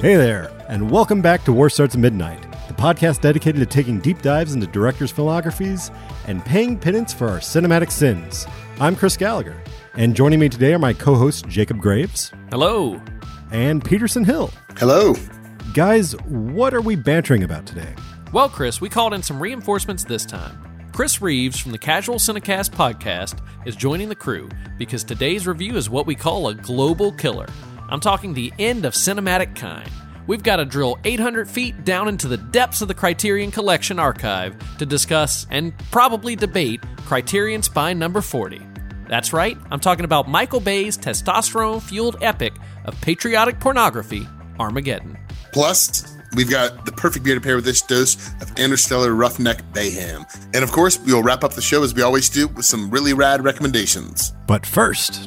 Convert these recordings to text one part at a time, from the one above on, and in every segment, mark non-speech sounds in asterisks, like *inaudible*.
Hey there, and welcome back to War Starts at Midnight, the podcast dedicated to taking deep dives into directors' filmographies and paying penance for our cinematic sins. I'm Chris Gallagher, and joining me today are my co hosts Jacob Graves Hello. and Peterson Hill. Hello. Guys, what are we bantering about today? Well, Chris, we called in some reinforcements this time. Chris Reeves from the Casual Cinecast podcast is joining the crew because today's review is what we call a global killer. I'm talking the end of cinematic kind. We've got to drill 800 feet down into the depths of the Criterion Collection archive to discuss and probably debate Criterion Spine number 40. That's right, I'm talking about Michael Bay's testosterone fueled epic of patriotic pornography, Armageddon. Plus, we've got the perfect beer to pair with this dose of interstellar roughneck Bayhem. And of course, we will wrap up the show as we always do with some really rad recommendations. But first,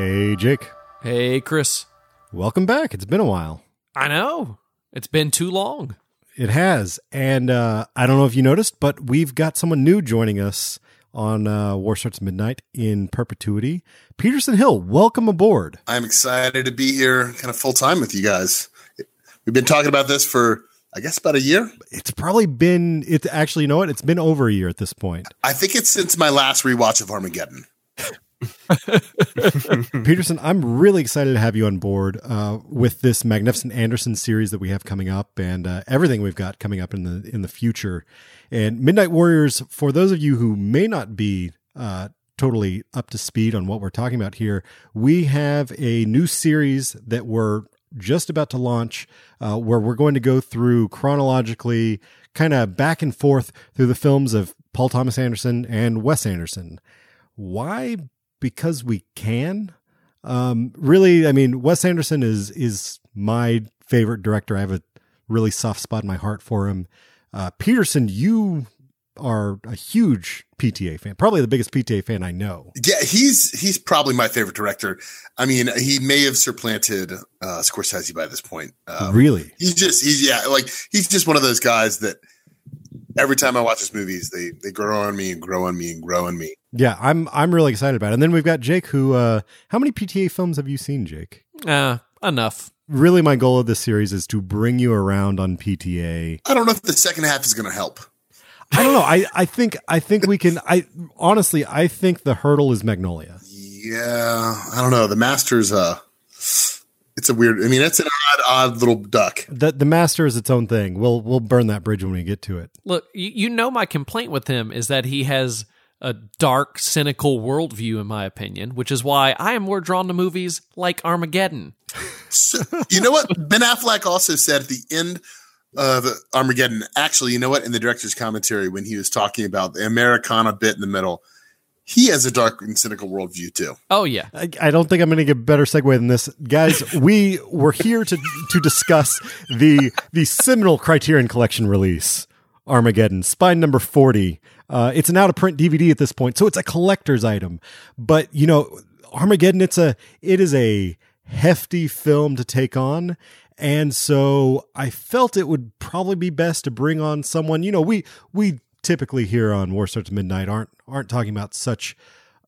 hey Jake, Hey, Chris. welcome back. It's been a while. I know. It's been too long. It has. And uh, I don't know if you noticed, but we've got someone new joining us on uh, War Starts Midnight in perpetuity. Peterson Hill, welcome aboard. I'm excited to be here kind of full time with you guys. We've been talking about this for, I guess, about a year. It's probably been, it's actually, you know what? It's been over a year at this point. I think it's since my last rewatch of Armageddon. *laughs* Peterson, I'm really excited to have you on board uh, with this Magnificent Anderson series that we have coming up, and uh, everything we've got coming up in the in the future. And Midnight Warriors, for those of you who may not be uh, totally up to speed on what we're talking about here, we have a new series that we're just about to launch, uh, where we're going to go through chronologically, kind of back and forth through the films of Paul Thomas Anderson and Wes Anderson. Why? Because we can. Um, really, I mean, Wes Anderson is is my favorite director. I have a really soft spot in my heart for him. Uh, Peterson, you are a huge PTA fan, probably the biggest PTA fan I know. Yeah, he's he's probably my favorite director. I mean, he may have supplanted uh, Scorsese by this point. Um, really? He's just he's yeah, like he's just one of those guys that every time I watch his movies, they they grow on me and grow on me and grow on me. Yeah, I'm I'm really excited about it. And then we've got Jake who uh how many PTA films have you seen, Jake? Uh, enough. Really my goal of this series is to bring you around on PTA. I don't know if the second half is going to help. I don't know. I I think I think we can I honestly I think the hurdle is Magnolia. Yeah, I don't know. The Masters, uh, it's a weird. I mean, it's an odd, odd little duck. The the master is its own thing. We'll we'll burn that bridge when we get to it. Look, you, you know my complaint with him is that he has a dark, cynical worldview, in my opinion, which is why I am more drawn to movies like Armageddon. So, *laughs* you know what? Ben Affleck also said at the end of Armageddon. Actually, you know what? In the director's commentary, when he was talking about the Americana bit in the middle, he has a dark and cynical worldview too. Oh yeah, I, I don't think I'm going to get a better segue than this, guys. we were here to to discuss the the seminal Criterion Collection release, Armageddon, Spine number forty. Uh, it's an out of print DVD at this point, so it's a collector's item. But you know, Armageddon, it's a it is a hefty film to take on. And so I felt it would probably be best to bring on someone, you know, we we typically here on War Starts Midnight aren't aren't talking about such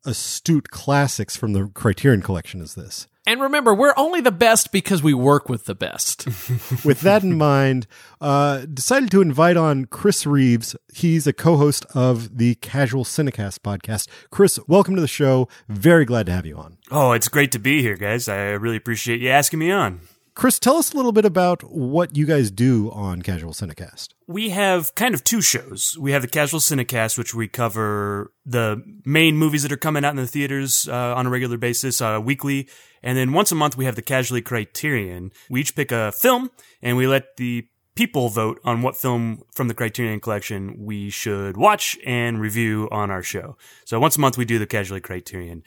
astute classics from the Criterion collection as this. and remember, we're only the best because we work with the best. *laughs* *laughs* With that in mind, uh, decided to invite on Chris Reeves. He's a co-host of the Casual Cinecast podcast. Chris, welcome to the show. Very glad to have you on. Oh, it's great to be here, guys. I really appreciate you asking me on. Chris, tell us a little bit about what you guys do on Casual Cinecast. We have kind of two shows. We have the Casual Cinecast, which we cover the main movies that are coming out in the theaters uh, on a regular basis, uh, weekly. And then once a month, we have the Casually Criterion. We each pick a film and we let the people vote on what film from the Criterion Collection we should watch and review on our show. So once a month, we do the Casually Criterion.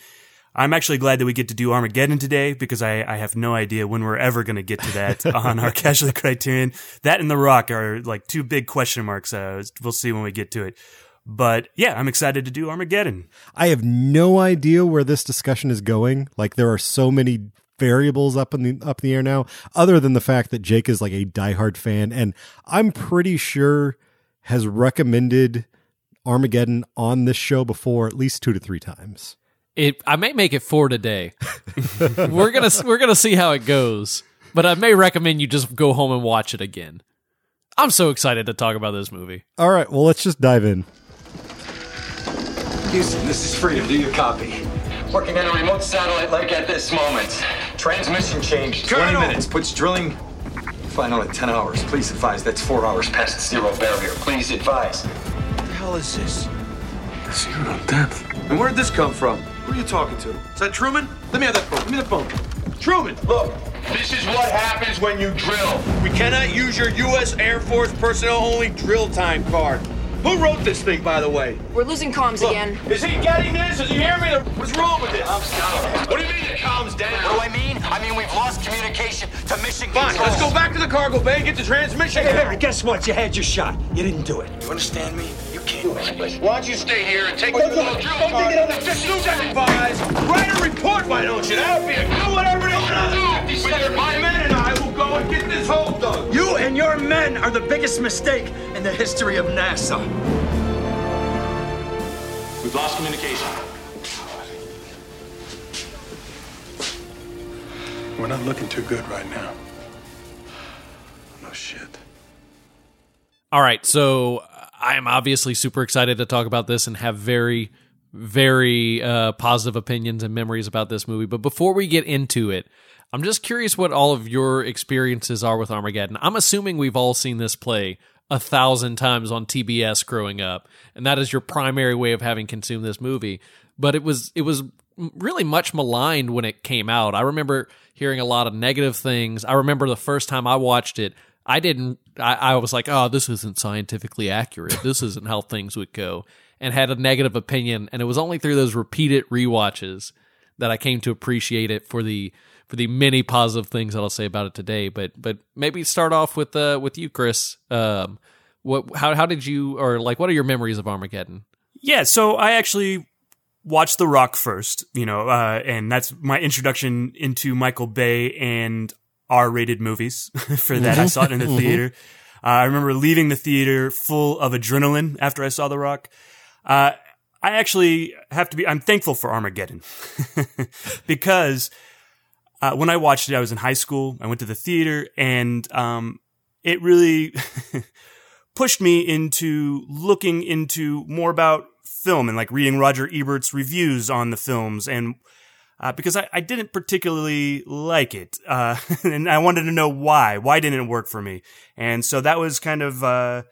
I'm actually glad that we get to do Armageddon today because I, I have no idea when we're ever going to get to that *laughs* on our Casually Criterion. That and The Rock are like two big question marks. Uh, we'll see when we get to it. But yeah, I'm excited to do Armageddon. I have no idea where this discussion is going. Like there are so many variables up in the up in the air now, other than the fact that Jake is like a diehard fan, and I'm pretty sure has recommended Armageddon on this show before at least two to three times. It I may make it four today. *laughs* we're gonna we're gonna see how it goes, but I may recommend you just go home and watch it again. I'm so excited to talk about this movie. All right, well, let's just dive in. Houston, this is Freedom. Do you copy? Working on a remote satellite like at this moment. Transmission change. 20 Colonel! minutes. Puts drilling final at 10 hours. Please advise that's four hours past the zero barrier. Please advise. What the hell is this? Zero depth. And where did this come from? Who are you talking to? Is that Truman? Let me have that phone. Give me the phone. Truman! Look, this is what happens when you drill. We cannot use your U.S. Air Force personnel only drill time card. Who wrote this thing, by the way? We're losing comms Look, again. Is he getting this? Does he hear me? What's wrong with this? Comms down. What do you mean it comms down? What do I mean? I mean we've lost communication to mission Fine, control. let's go back to the cargo bay and get the transmission. Hey, Harry, guess what? You had your shot. You didn't do it. You understand me? You. Why don't you stay here and take over the little drill card? Just supervise. Write a report, why don't you? That'll be it. Do whatever they want to do. But my men and I will go and get this hole dug. You and your men are the biggest mistake in the history of NASA. We've lost communication. We're not looking too good right now. No shit. All right, so I am obviously super excited to talk about this and have very, very uh, positive opinions and memories about this movie. But before we get into it, I'm just curious what all of your experiences are with Armageddon. I'm assuming we've all seen this play a thousand times on TBS growing up, and that is your primary way of having consumed this movie. But it was it was really much maligned when it came out. I remember hearing a lot of negative things. I remember the first time I watched it, I didn't. I, I was like, "Oh, this isn't scientifically accurate. This isn't how things would go," and had a negative opinion. And it was only through those repeated rewatches that I came to appreciate it for the for the many positive things that I'll say about it today. But but maybe start off with uh with you, Chris. Um, what how how did you or like what are your memories of Armageddon? Yeah, so I actually watched The Rock first, you know, uh, and that's my introduction into Michael Bay and R-rated movies. *laughs* For that, I saw it in the theater. Uh, I remember leaving the theater full of adrenaline after I saw The Rock. Uh, I actually have to be, I'm thankful for Armageddon *laughs* because uh, when I watched it, I was in high school. I went to the theater and um, it really *laughs* pushed me into looking into more about film and like reading Roger Ebert's reviews on the films and uh, because I, I didn't particularly like it uh, *laughs* and I wanted to know why. Why didn't it work for me? And so that was kind of uh,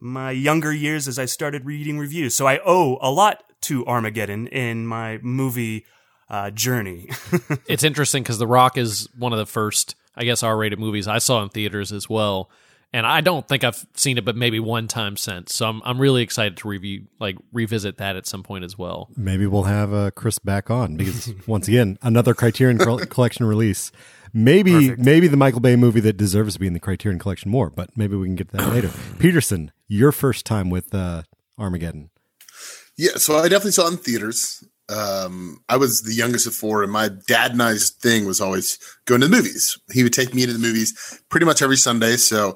my younger years as I started reading reviews. So I owe a lot to Armageddon in my movie uh, journey. *laughs* it's interesting because The Rock is one of the first, I guess, R-rated movies I saw in theaters as well, and I don't think I've seen it, but maybe one time since. So I'm I'm really excited to review, like revisit that at some point as well. Maybe we'll have uh, Chris back on because *laughs* once again, another Criterion *laughs* Collection release. Maybe Perfect. maybe the Michael Bay movie that deserves to be in the Criterion Collection more, but maybe we can get to that later. *sighs* Peterson, your first time with uh, Armageddon. Yeah, so I definitely saw it in theaters. Um, I was the youngest of four, and my dad and I's thing was always going to the movies. He would take me to the movies pretty much every Sunday. So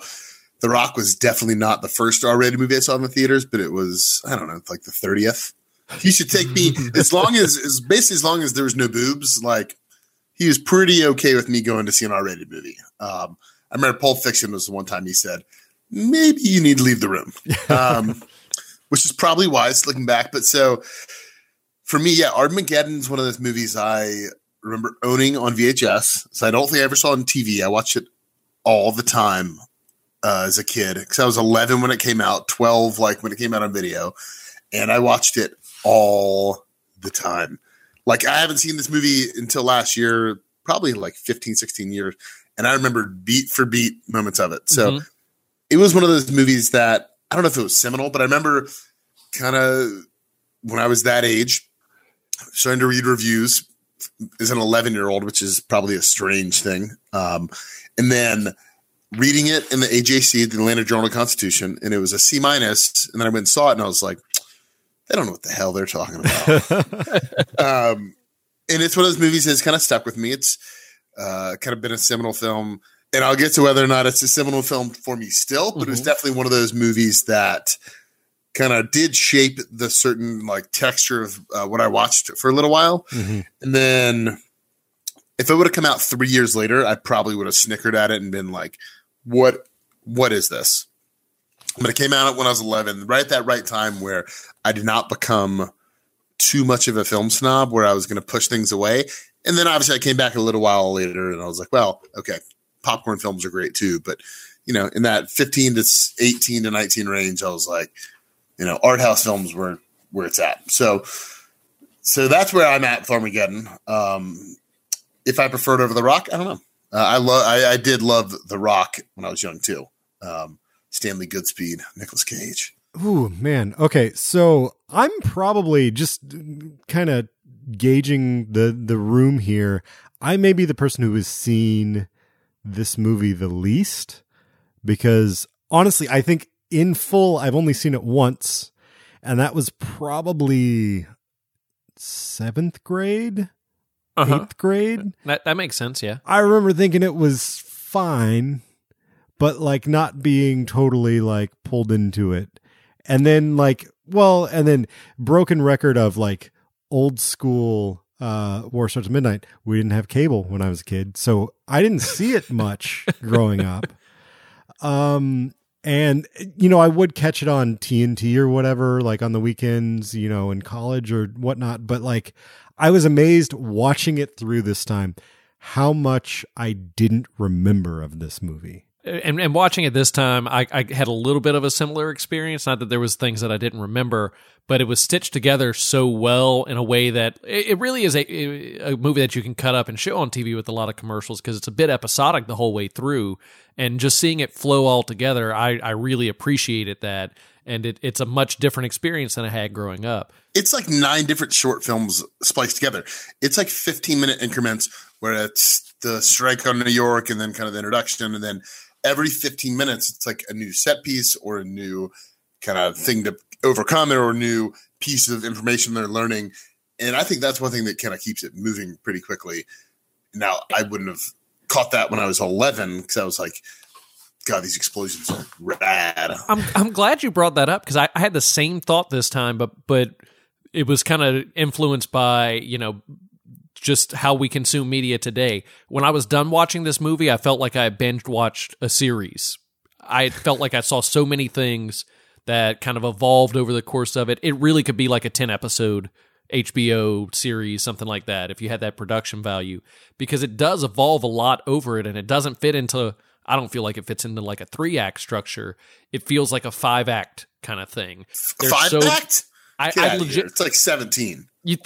The Rock was definitely not the first R-rated movie I saw in the theaters, but it was I don't know, like the thirtieth. He should take me as long as as basically as long as there was no boobs. Like he was pretty okay with me going to see an R-rated movie. Um, I remember Pulp Fiction was the one time he said, "Maybe you need to leave the room," *laughs* um, which is probably wise looking back. But so for me, yeah, Armageddon's one of those movies I remember owning on VHS. So I don't think I ever saw it on TV. I watched it all the time uh, as a kid because I was 11 when it came out, 12 like when it came out on video, and I watched it all the time. Like I haven't seen this movie until last year, probably like 15, 16 years, and I remember beat for beat moments of it. So Mhm. it was one of those movies that I don't know if it was seminal, but I remember kind of when I was that age, starting to read reviews as an 11 year old, which is probably a strange thing. Um, and then reading it in the AJC, the Atlanta Journal Constitution, and it was a C minus. And then I went and saw it, and I was like, they don't know what the hell they're talking about. *laughs* um, and it's one of those movies that's kind of stuck with me. It's uh, kind of been a seminal film. and I'll get to whether or not it's a seminal film for me still, but mm-hmm. it was definitely one of those movies that kind of did shape the certain like texture of uh, what I watched for a little while. Mm-hmm. And then if it would have come out three years later, I probably would have snickered at it and been like, what, what is this? But it came out when I was 11, right at that right time where I did not become too much of a film snob where I was going to push things away. And then obviously I came back a little while later and I was like, well, okay, popcorn films are great too. But, you know, in that 15 to 18 to 19 range, I was like, you know, art house films were where it's at. So, so that's where I'm at with Armageddon. Um, if I preferred over The Rock, I don't know. Uh, I love, I, I, did love The Rock when I was young too. Um, Stanley Goodspeed, Nicolas Cage. Ooh, man. Okay, so I'm probably just kind of gauging the the room here. I may be the person who has seen this movie the least because honestly, I think in full, I've only seen it once, and that was probably seventh grade, uh-huh. eighth grade. That that makes sense. Yeah, I remember thinking it was fine, but like not being totally like pulled into it, and then like well, and then broken record of like old school uh war starts at midnight we didn't have cable when i was a kid so i didn't see it much *laughs* growing up um and you know, I would catch it on TNT or whatever, like on the weekends, you know, in college or whatnot. But like, I was amazed watching it through this time how much I didn't remember of this movie. And, and watching it this time, I, I had a little bit of a similar experience. Not that there was things that I didn't remember, but it was stitched together so well in a way that it really is a, a movie that you can cut up and show on TV with a lot of commercials because it's a bit episodic the whole way through. And just seeing it flow all together, I, I really appreciated that. And it, it's a much different experience than I had growing up. It's like nine different short films spliced together. It's like 15 minute increments where it's the strike on New York and then kind of the introduction. And then every 15 minutes, it's like a new set piece or a new kind of thing to overcome it or a new piece of information they're learning. And I think that's one thing that kind of keeps it moving pretty quickly. Now, I wouldn't have caught that when I was 11 because I was like, God, these explosions are rad. I'm I'm glad you brought that up because I, I had the same thought this time, but but it was kind of influenced by you know just how we consume media today. When I was done watching this movie, I felt like I binge watched a series. I felt like I saw so many things that kind of evolved over the course of it. It really could be like a 10 episode HBO series, something like that, if you had that production value, because it does evolve a lot over it and it doesn't fit into, I don't feel like it fits into like a three act structure. It feels like a five act kind of thing. There's five so, act? I, I legit, it's like 17. Th- *laughs*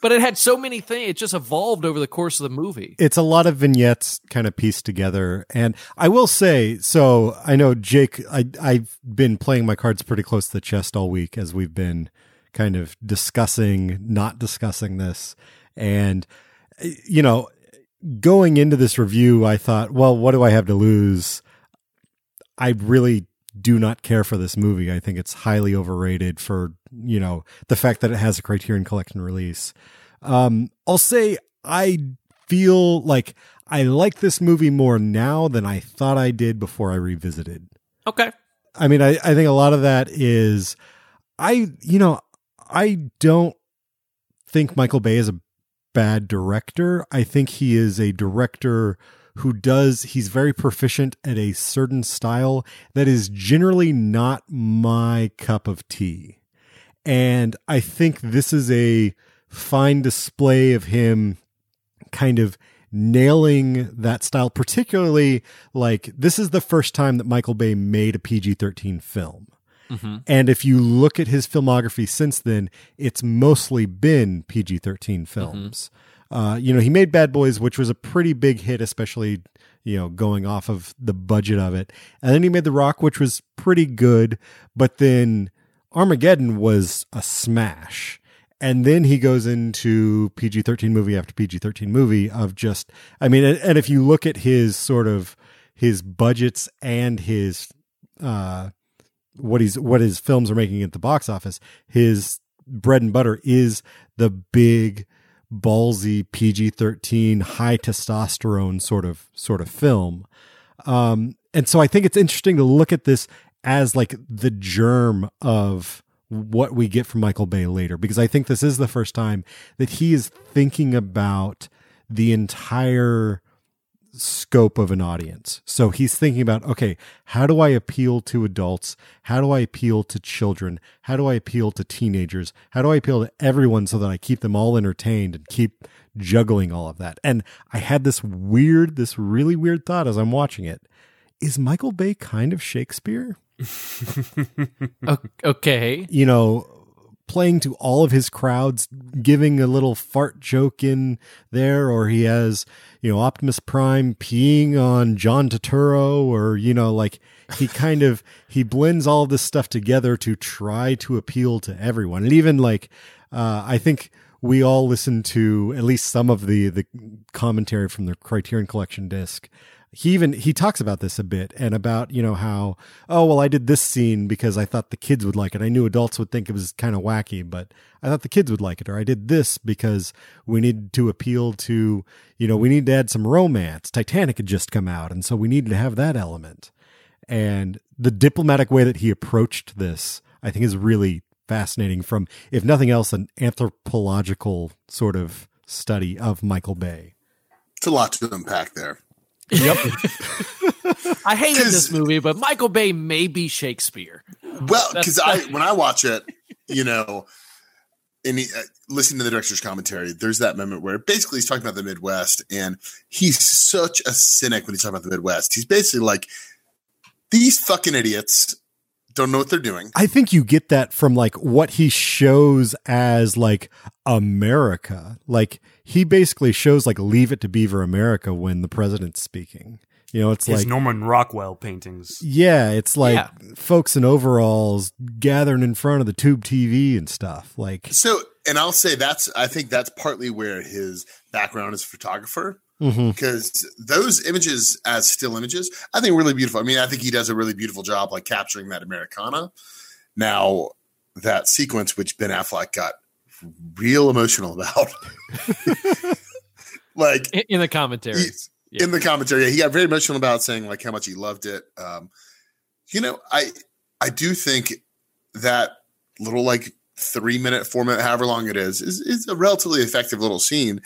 but it had so many things. It just evolved over the course of the movie. It's a lot of vignettes kind of pieced together. And I will say, so I know Jake, I, I've been playing my cards pretty close to the chest all week as we've been kind of discussing, not discussing this. And, you know, going into this review, I thought, well, what do I have to lose? I really do not care for this movie. I think it's highly overrated for, you know, the fact that it has a Criterion Collection release. Um, I'll say I feel like I like this movie more now than I thought I did before I revisited. Okay. I mean, I, I think a lot of that is I, you know, I don't think Michael Bay is a bad director. I think he is a director who does he's very proficient at a certain style that is generally not my cup of tea. And I think this is a fine display of him kind of nailing that style, particularly like this is the first time that Michael Bay made a PG 13 film. Mm-hmm. And if you look at his filmography since then, it's mostly been PG 13 films. Mm-hmm. Uh, you know, he made Bad Boys, which was a pretty big hit, especially, you know, going off of the budget of it. And then he made The Rock, which was pretty good. But then Armageddon was a smash. And then he goes into PG 13 movie after PG 13 movie of just, I mean, and if you look at his sort of his budgets and his, uh, what he's, what his films are making at the box office, his bread and butter is the big, ballsy PG-13 high testosterone sort of sort of film. Um, and so I think it's interesting to look at this as like the germ of what we get from Michael Bay later because I think this is the first time that he is thinking about the entire scope of an audience. So he's thinking about, okay, how do I appeal to adults? How do I appeal to children? How do I appeal to teenagers? How do I appeal to everyone so that I keep them all entertained and keep juggling all of that? And I had this weird, this really weird thought as I'm watching it. Is Michael Bay kind of Shakespeare? *laughs* okay. You know, playing to all of his crowds, giving a little fart joke in there, or he has, you know, Optimus Prime peeing on John Turturro, or, you know, like he *laughs* kind of, he blends all this stuff together to try to appeal to everyone. And even like, uh, I think we all listened to at least some of the, the commentary from the Criterion Collection disc he even he talks about this a bit and about you know how oh well i did this scene because i thought the kids would like it. I knew adults would think it was kind of wacky but i thought the kids would like it or i did this because we needed to appeal to you know we need to add some romance. Titanic had just come out and so we needed to have that element. And the diplomatic way that he approached this i think is really fascinating from if nothing else an anthropological sort of study of michael bay. It's a lot to unpack there Yep. *laughs* I hated this movie, but Michael Bay may be Shakespeare. Well, because I when I watch it, you know, and he, uh, listening to the director's commentary, there's that moment where basically he's talking about the Midwest, and he's such a cynic when he's talking about the Midwest. He's basically like, these fucking idiots don't know what they're doing. I think you get that from like what he shows as like America. Like he basically shows like Leave It to Beaver America when the president's speaking. You know, it's His like Norman Rockwell paintings. yeah, it's like Yeah. folks in overalls gathering in front of the tube TV and stuff. Like So, and I'll say that's I think that's partly where his background as a photographer mhm. because those images as still images, I think really beautiful. I mean, I think he does a really beautiful job like capturing that Americana. Now, that sequence which Ben Affleck got real emotional *laughs* about, *laughs* like In, in the commentary. He's- Yeah. in the commentary, he got very emotional about saying like how much he loved it. Um, you know, I I do think that little like three minute, four minute, however long it is, is is a relatively effective little scene,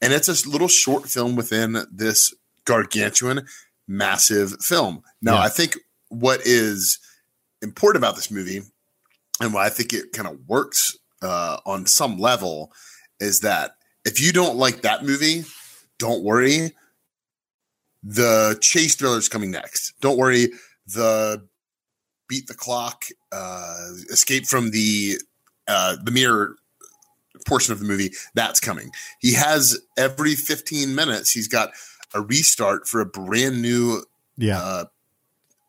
and it's a little short film within this gargantuan, massive film. Now, Yeah. I think what is important about this movie, and why I think it kind of works uh, on some level, is that if you don't like that movie, don't worry. The chase thriller is coming next. Don't worry. The beat the clock, uh, escape from the uh, the Mir portion of the movie that's coming. He has every 15 minutes. He's got a restart for a brand new yeah. uh,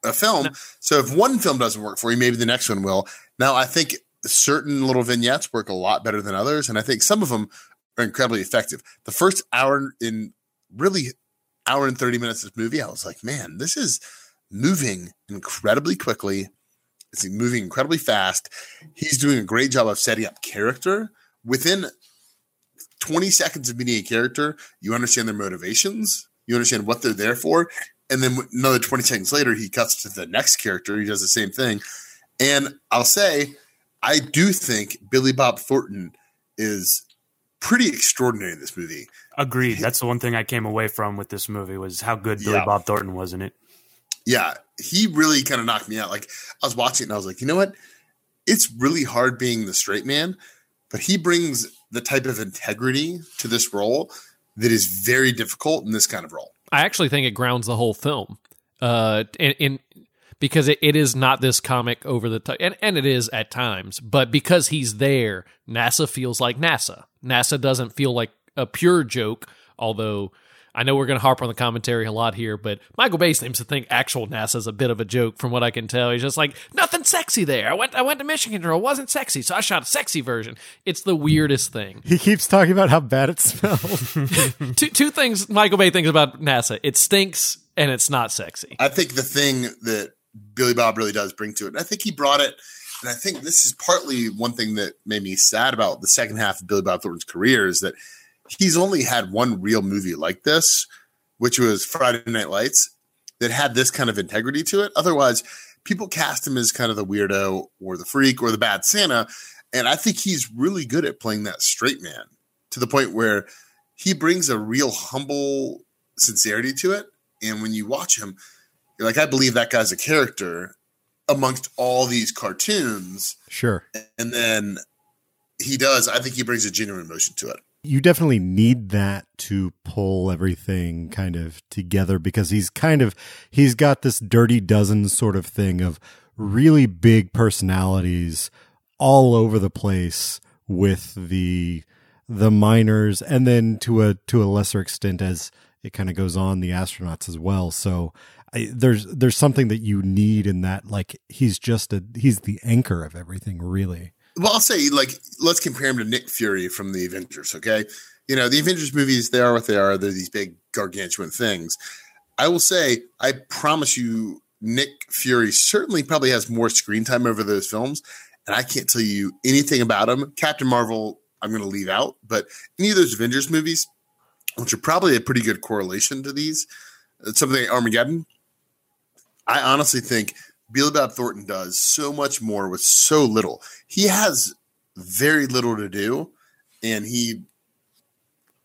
a film. So if one film doesn't work for you, maybe the next one will. Now, I think certain little vignettes work a lot better than others, and I think some of them are incredibly effective. The first hour in really hour and 30 minutes of this movie, I was like, man, this is moving incredibly quickly. It's moving incredibly fast. He's doing a great job of setting up character. Within 20 seconds of meeting a character, you understand their motivations, you understand what they're there for. And then another 20 seconds later, he cuts to the next character. He does the same thing. And I'll say, I do think Billy Bob Thornton is pretty extraordinary in this movie. Agreed. That's the one thing I came away from with this movie was how good Billy Yeah. Bob Thornton was in it. Yeah, he really kind of knocked me out. Like I was watching it and I was like, you know what? It's really hard being the straight man, but he brings the type of integrity to this role that is very difficult in this kind of role. I actually think it grounds the whole film. Uh, in, in because it, it is not this comic over the top, and, and it is at times, but because he's there, NASA feels like NASA. NASA doesn't feel like a pure joke, although I know we're going to harp on the commentary a lot here, but Michael Bay seems to think actual NASA's a bit of a joke from what I can tell. He's just like, nothing sexy there. I went I went to Mission Control, it wasn't sexy, so I shot a sexy version. It's the weirdest thing. He keeps talking about how bad it smells. *laughs* two two things Michael Bay thinks about NASA. It stinks and it's not sexy. I think the thing that Billy Bob really does bring to it, and I think he brought it, and I think this is partly one thing that made me sad about the second half of Billy Bob Thornton's career is that he's only had one real movie like this, which was Friday Night Lights, that had this kind of integrity to it. Otherwise, people cast him as kind of the weirdo or the freak or the bad Santa. And I think he's really good at playing that straight man to the point where he brings a real humble sincerity to it. And when you watch him, you're like, I believe that guy's a character amongst all these cartoons. Sure. And then he does, I think he brings a genuine emotion to it. You definitely need that to pull everything kind of together because he's kind of he's got this dirty dozen sort of thing of really big personalities all over the place with the the miners and then to a to a lesser extent as it kind of goes on the astronauts as well. So I, there's there's something that you need in that like he's just a he's the anchor of everything really well, I'll say like let's compare him to Nick Fury from the Avengers. Okay, you know the Avengers movies they are what they are. They're these big gargantuan things. I will say, I promise you, Nick Fury certainly probably has more screen time over those films, and I can't tell you anything about him. Captain Marvel, I'm going to leave out, but any of those Avengers movies, which are probably a pretty good correlation to these, uh, something like Armageddon. I honestly think Billy Bob Thornton does so much more with so little. He has very little to do, and he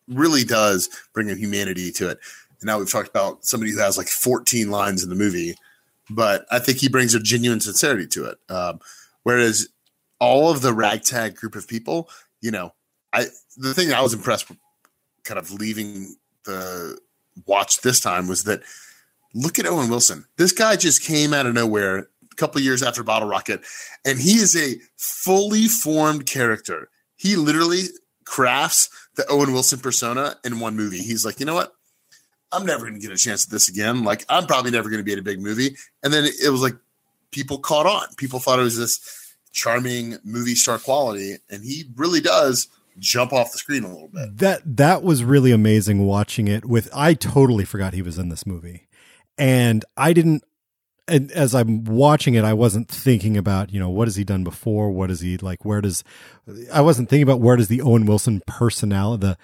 really does bring a humanity to it. And now we've talked about somebody who has like 14 lines in the movie, but I think he brings a genuine sincerity to it. Um, whereas all of the ragtag group of people, you know, I the thing I was impressed with, kind of leaving the watch this time was that look at Owen Wilson. This guy just came out of nowhere a couple years after Bottle Rocket, and he is a fully formed character. He literally crafts the Owen Wilson persona in one movie. He's like, you know what? I'm never going to get a chance at this again. Like, I'm probably never going to be in a big movie. And then it was like people caught on. People thought it was this charming movie star quality, and he really does jump off the screen a little bit. That that was really amazing watching it with I totally forgot he was in this movie and I didn't. And as I'm watching it, I wasn't thinking about you know what has he done before? What is he like? Where does I wasn't thinking about where does the Owen Wilson personality the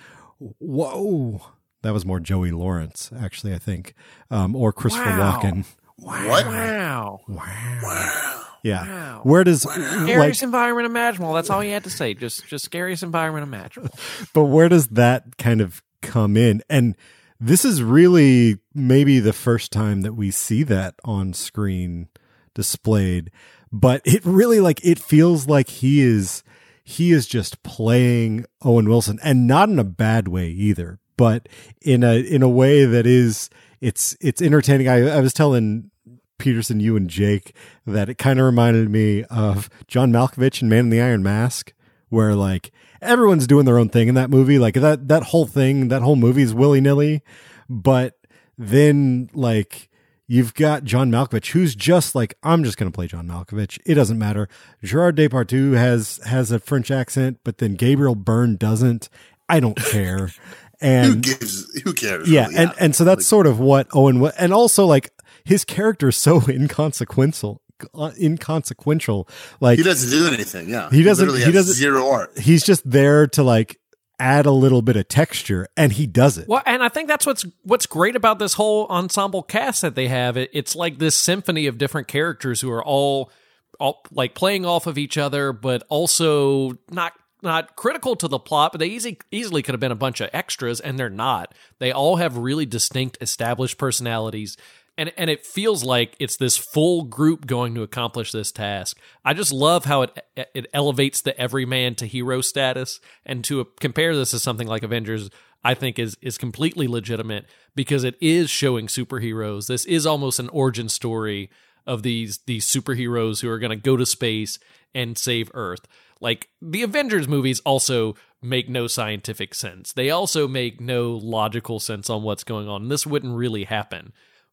whoa that was more Joey Lawrence actually I think um, or Christopher Wow. Walken. What? Wow. Wow. Yeah, Wow. where does Scariest like environment imaginable. That's all you had to say. Just just scariest environment imaginable. *laughs* but where does that kind of come in? And this is really maybe the first time that we see that on screen displayed. But it really like it feels like he is he is just playing Owen Wilson and not in a bad way either, but in a in a way that is it's it's entertaining. I, I was telling Peterson, you and Jake, that it kind of reminded me of John Malkovich in Man in the Iron Mask, where like everyone's doing their own thing in that movie. Like that that whole thing, that whole movie is willy nilly, but then like you've got John Malkovich, who's just like I'm just going to play John Malkovich. It doesn't matter. Gerard Depardieu has has a French accent, but then Gabriel Byrne doesn't. I don't care. *laughs* And Who gives? Who cares? yeah, really? and and so that's sort of what Owen and also like his character is so *laughs* inconsequential Uh, inconsequential like he doesn't do anything. Yeah, He doesn't- literally he doesn't- zero art. he's just there to like add a little bit of texture and he does it Well, and I think that's what's what's great about this whole ensemble cast that they have. It, it's like this symphony of different characters who are all, all like playing off of each other, but also not not critical to the plot. But they easy easily could have been a bunch of extras, and they're not. They all have really distinct, established personalities. And, and it feels like it's this full group going to accomplish this task. I just love how it it elevates the everyman to hero status, and to compare this to something like Avengers, I think is is completely legitimate because it is showing superheroes. This is almost an origin story of these these superheroes who are going to go to space and save Earth. Like the Avengers movies also make no scientific sense. They also make no logical sense on what's going on. This wouldn't really happen.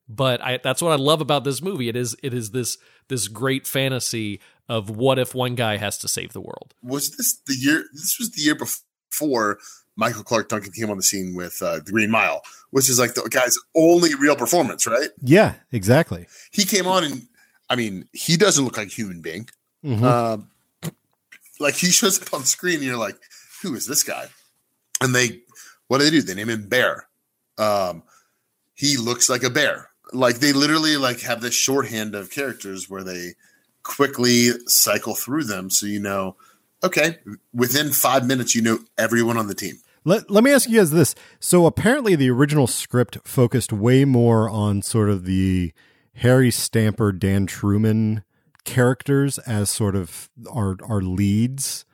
But I, that's what I love about this movie. It is it is this this great fantasy of what if one guy has to save the world. Was this the year? This was the year before Michael Clarke Duncan came on the scene with uh, the Green Mile, which is like the guy's only real performance, right? yeah exactly He came on and I mean, he doesn't look like a human being. Mhm. Um, like he shows up on screen and you're like, who is this guy? And they What do they do? They name him Bear. Um, he looks like a bear. Like they literally like have this shorthand of characters where they quickly cycle through them, so you know, okay, within five minutes you know everyone on the team. Let, let me ask you guys this. So apparently the original script focused way more on sort of the Harry Stamper, Dan Truman characters as sort of our our leads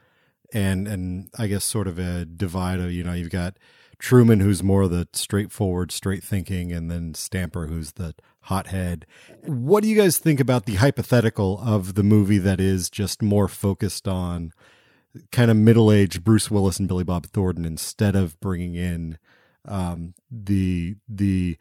and and I guess sort of a divide of, you know, you've got Truman who's more the straightforward, straight thinking, and then Stamper who's the hothead. What do you guys think about the hypothetical of the movie that is just more focused on kind of middle aged Bruce Willis and Billy Bob Thornton instead of bringing in um, the the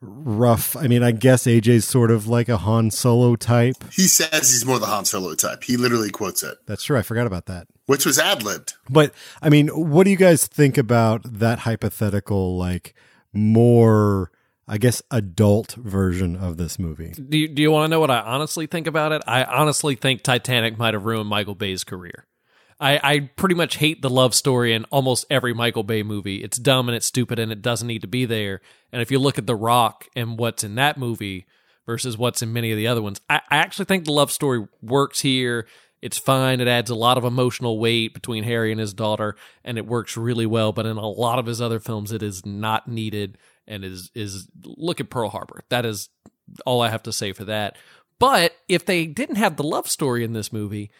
rough. I mean, I guess AJ's sort of like a Han Solo type. He says he's more the Han Solo type. He literally quotes it, That's true. I forgot about that. which was ad libbed. But I mean, what do you guys think about that hypothetical, like more, I guess, adult version of this movie? Do you, do you want to know what I honestly think about it? I honestly think Titanic might have ruined Michael Bay's career. I, I pretty much hate the love story in almost every Michael Bay movie. It's dumb and it's stupid and it doesn't need to be there. And if you look at The Rock and what's in that movie versus what's in many of the other ones, I, I actually think the love story works here. It's fine. It adds a lot of emotional weight between Harry and his daughter, and it works really well. But in a lot of his other films, it is not needed and is is look at Pearl Harbor. That is all I have to say for that. But if they didn't have the love story in this movie,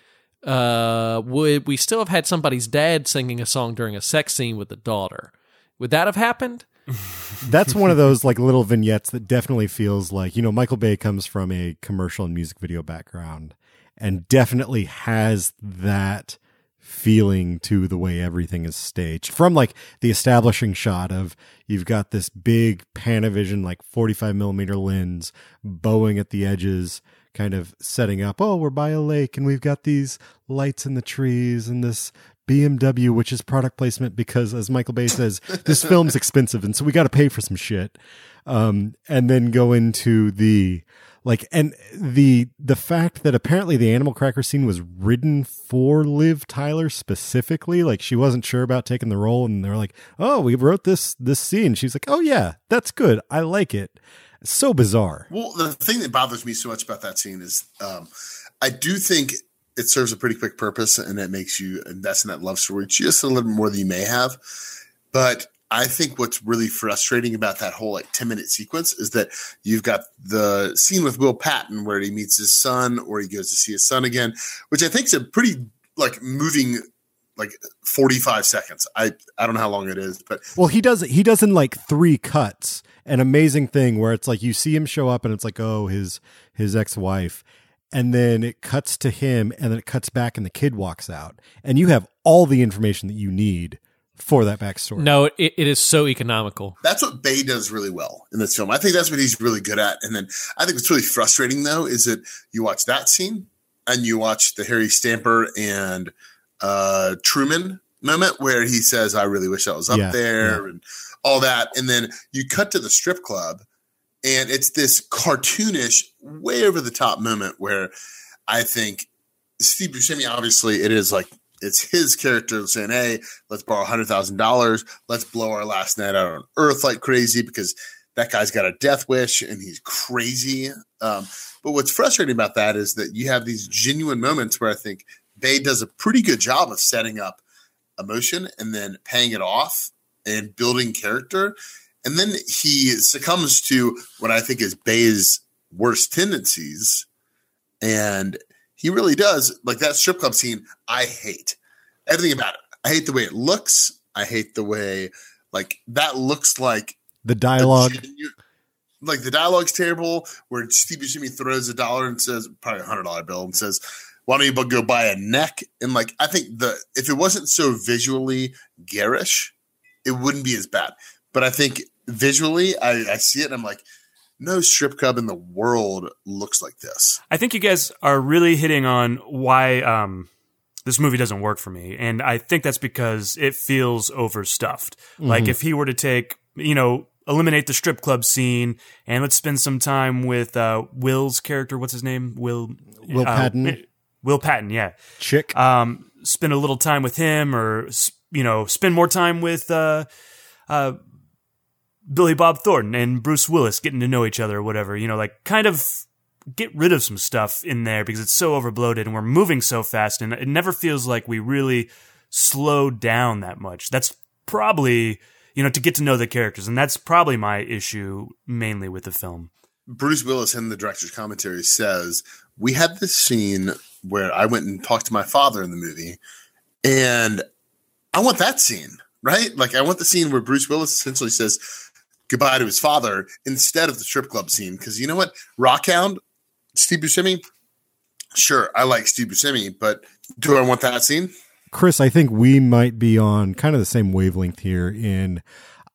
uh, would we still have had somebody's dad singing a song during a sex scene with the daughter? Would that have happened? *laughs* That's one of those like little vignettes that definitely feels like, you know, Michael Bay comes from a commercial and music video background and definitely has that feeling to the way everything is staged. From like the establishing shot of you've got this big Panavision, like 45 millimeter lens bowing at the edges, kind of setting up, oh, we're by a lake and we've got these lights in the trees and this BMW, which is product placement because, as Michael Bay says, *laughs* this film's expensive, and so we got to pay for some shit. Um, and then go into the like, and the the fact that apparently the animal cracker scene was written for Liv Tyler specifically, like she wasn't sure about taking the role, and they're like, "Oh, we wrote this this scene." She's like, "Oh yeah, that's good. I like it." So bizarre. Well, the thing that bothers me so much about that scene is um, I do think it serves a pretty quick purpose and it makes you invest in that love story just a little bit more than you may have. But I think what's really frustrating about that whole like 10 minute sequence is that you've got the scene with Will Patton where he meets his son or he goes to see his son again, which I think is a pretty like moving like 45 seconds. I I don't know how long it is, but Well, he does he does in like three cuts. An amazing thing where it's like you see him show up and it's like, oh, his his ex-wife. And then it cuts to him and then it cuts back and the kid walks out. And you have all the information that you need for that backstory. No, it, it is so economical. that's what Bay does really well in this film. I think that's what he's really good at. And then I think what's really frustrating though is that you watch that scene and you watch the Harry Stamper and uh, Truman moment where he says, "I really wish I was up Yeah, there," and all that, and then you cut to the strip club, and it's this cartoonish, way over the top moment where I think Steve Buscemi, obviously, it is like it's his character saying, "Hey, let's borrow hundred thousand dollars. Let's blow our last night out on Earth like crazy because that guy's got a death wish and he's crazy." Um, but what's frustrating about that is that you have these genuine moments where I think Bay does a pretty good job of setting up emotion and then paying it off and building character. And then he succumbs to what I think is Bay's worst tendencies. And he really does. Like that strip club scene, I hate everything about it. I hate the way it looks. I hate the way, like, that looks like The dialogue. like the dialogue's terrible. Where Steve Buscemi throws a dollar and says, probably a hundred dollar bill, and says, "Why don't you go buy a neck?" And like, I think the if it wasn't so visually garish, it wouldn't be as bad. But I think visually, I, I see it and I'm like, no strip club in the world looks like this. I think you guys are really hitting on why um, this movie doesn't work for me. And I think that's because it feels overstuffed. Like if he were to take, you know, eliminate the strip club scene and let's spend some time with uh, Will's character. What's his name? Will Will uh, Patton. Will Patton, yeah. Chick. Um, spend a little time with him or, s- you know, spend more time with uh, uh, Billy Bob Thornton and Bruce Willis getting to know each other or whatever. You know, like kind of get rid of some stuff in there because it's so overbloated and we're moving so fast and it never feels like we really slow down that much. That's probably, you know, to get to know the characters. And that's probably my issue mainly with the film. Bruce Willis in the director's commentary says, We had this scene where I went and talked to my father in the movie, and I want that scene, right? Like, I want the scene where Bruce Willis essentially says goodbye to his father instead of the strip club scene. Because you know what? Rockhound, Steve Buscemi, sure, I like Steve Buscemi, but do I want that scene? Chris, I think we might be on kind of the same wavelength here in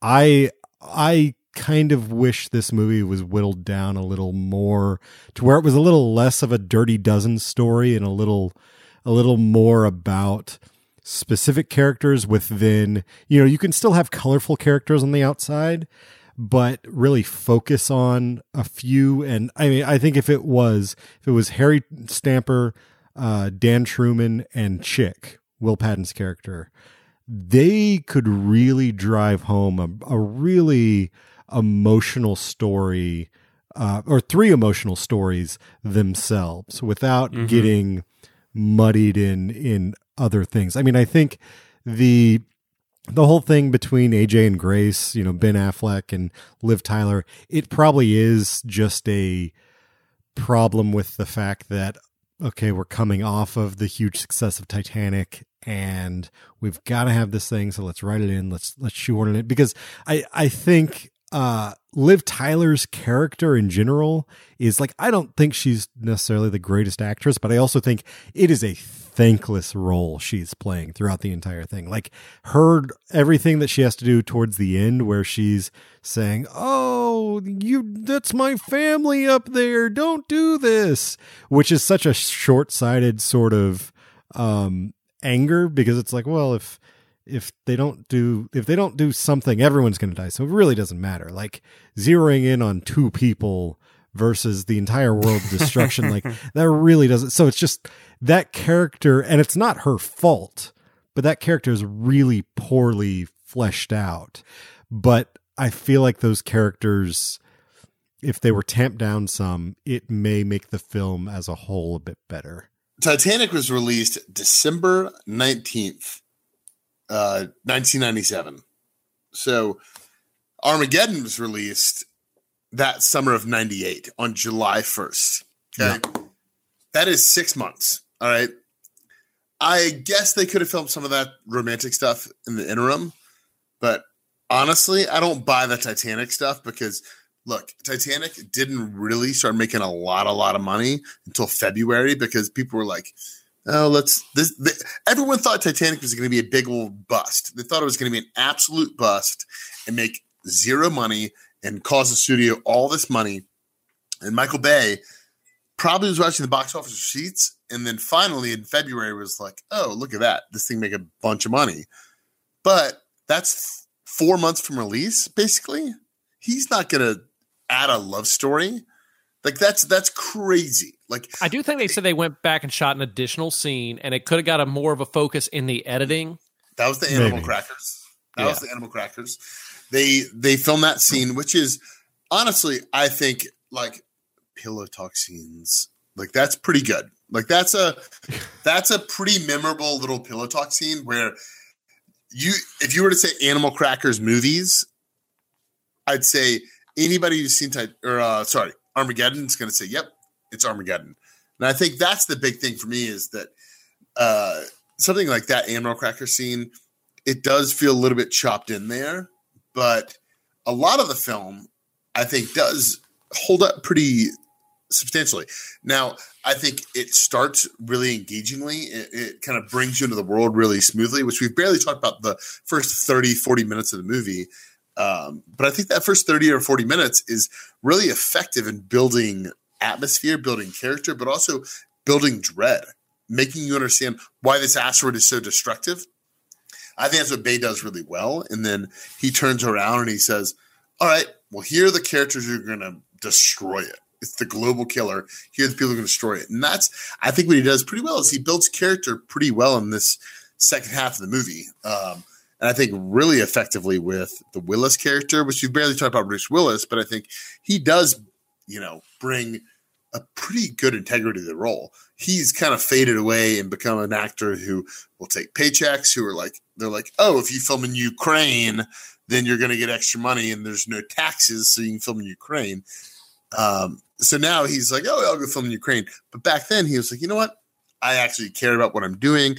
I I kind of wish this movie was whittled down a little more to where it was a little less of a dirty dozen story and a little a little more about specific characters within you know you can still have colorful characters on the outside but really focus on a few and i mean i think if it was if it was harry stamper uh, dan truman and chick will patton's character they could really drive home a, a really emotional story uh, or three emotional stories themselves without mm-hmm. getting muddied in in other things. I mean, I think the the whole thing between AJ and Grace, you know, Ben Affleck and Liv Tyler, it probably is just a problem with the fact that okay, we're coming off of the huge success of Titanic and we've got to have this thing so let's write it in let's let's shoehorn it because i i think uh liv tyler's character in general is like i don't think she's necessarily the greatest actress but i also think it is a thankless role she's playing throughout the entire thing. Like her everything that she has to do towards the end where she's saying oh you that's my family up there. Don't do this which is such a short-sighted sort of um anger because it's like, well, if if they don't do if they don't do something, everyone's going to die. So it really doesn't matter. Like zeroing in on two people versus the entire world destruction, like *laughs* that really doesn't. So it's just that character, and it's not her fault, but that character is really poorly fleshed out. But I feel like those characters, if they were tamped down some, it may make the film as a whole a bit better. Titanic was released December 19th, uh, 1997. So Armageddon was released that summer of 98 on July 1st. Okay. Yeah. That is six months. All right. I guess they could have filmed some of that romantic stuff in the interim, but honestly, I don't buy the Titanic stuff because – look, Titanic didn't really start making a lot, a lot of money until February because people were like, "Oh, let's this." They, everyone thought Titanic was going to be a big old bust. They thought it was going to be an absolute bust and make zero money and cause the studio all this money. And Michael Bay probably was watching the box office receipts, and then finally in February was like, "Oh, look at that! This thing make a bunch of money." But that's four months from release, basically. He's not going to add a love story. Like that's that's crazy. Like I do think they said they went back and shot an additional scene, and it could have got a more of a focus in the editing. That was the animal Maybe. crackers. That yeah. was the animal crackers. They they filmed that scene, which is honestly, I think like pillow talk scenes. Like that's pretty good. Like that's a *laughs* that's a pretty memorable little pillow talk scene where you if you were to say animal crackers movies, I'd say anybody who's seen type or uh, sorry Armageddon is going to say, "Yep, it's Armageddon." And I think that's the big thing for me is that uh, something like that animal cracker scene, it does feel a little bit chopped in there, but a lot of the film, I think, does hold up pretty substantially. Now, I think it starts really engagingly. It, it, kind of brings you into the world really smoothly, which we've barely talked about the first 30, 40 minutes of the movie. Um, but I think that first 30 or 40 minutes is really effective in building atmosphere, building character, but also building dread, making you understand why this asteroid is so destructive. I think that's what Bay does really well. And then he turns around and he says, All right, well, here are the characters who are going to destroy it. It's the global killer. Here are the people who are going to destroy it. And that's, I think, what he does pretty well is he builds character pretty well in this second half of the movie. Um, and I think really effectively with the Willis character, which you've barely talked about Bruce Willis, but I think he does, you know, bring a pretty good integrity to the role. He's kind of faded away and become an actor who will take paychecks, who are like, they're like, oh, if you film in Ukraine, then you're going to get extra money and there's no taxes, so you can film in Ukraine. Um, so now he's like, oh, I'll go film in Ukraine. But back then he was like, you know what? I actually care about what I'm doing.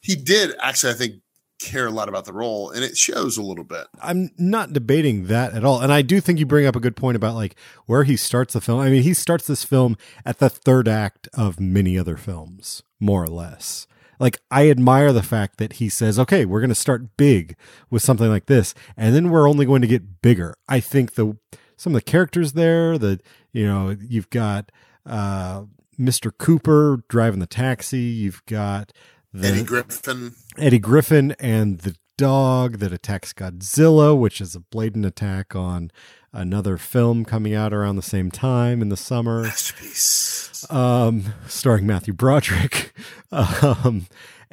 He did actually, I think, care a lot about the role and it shows a little bit. I'm not debating that at all. And I do think you bring up a good point about like where he starts the film. I mean, he starts this film at the third act of many other films, more or less. Like I admire the fact that he says, "Okay, we're going to start big with something like this, and then we're only going to get bigger." I think the some of the characters there, the you know, you've got uh Mr. Cooper driving the taxi, you've got the, Eddie Griffin. Eddie Griffin and the dog that attacks Godzilla, which is a blatant attack on another film coming out around the same time in the summer. Masterpiece. Um, starring Matthew Broderick. *laughs* Um,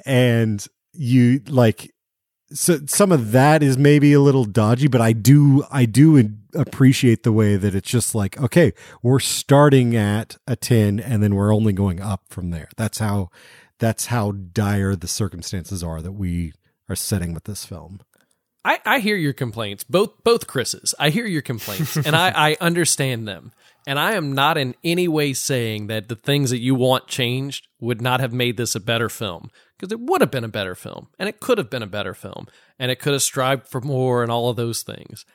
and you like, so some of that is maybe a little dodgy, but I do, I do appreciate the way that it's just like, okay, we're starting at a 10 and then we're only going up from there. That's how, that's how dire the circumstances are that we are setting with this film. I, I hear your complaints, both both Chris's. I hear your complaints, and I, I *laughs* understand them. And I am not in any way saying that the things that you want changed would not have made this a better film, because it would have been a better film, and it could have been a better film, and it could have strived for more, and all of those things.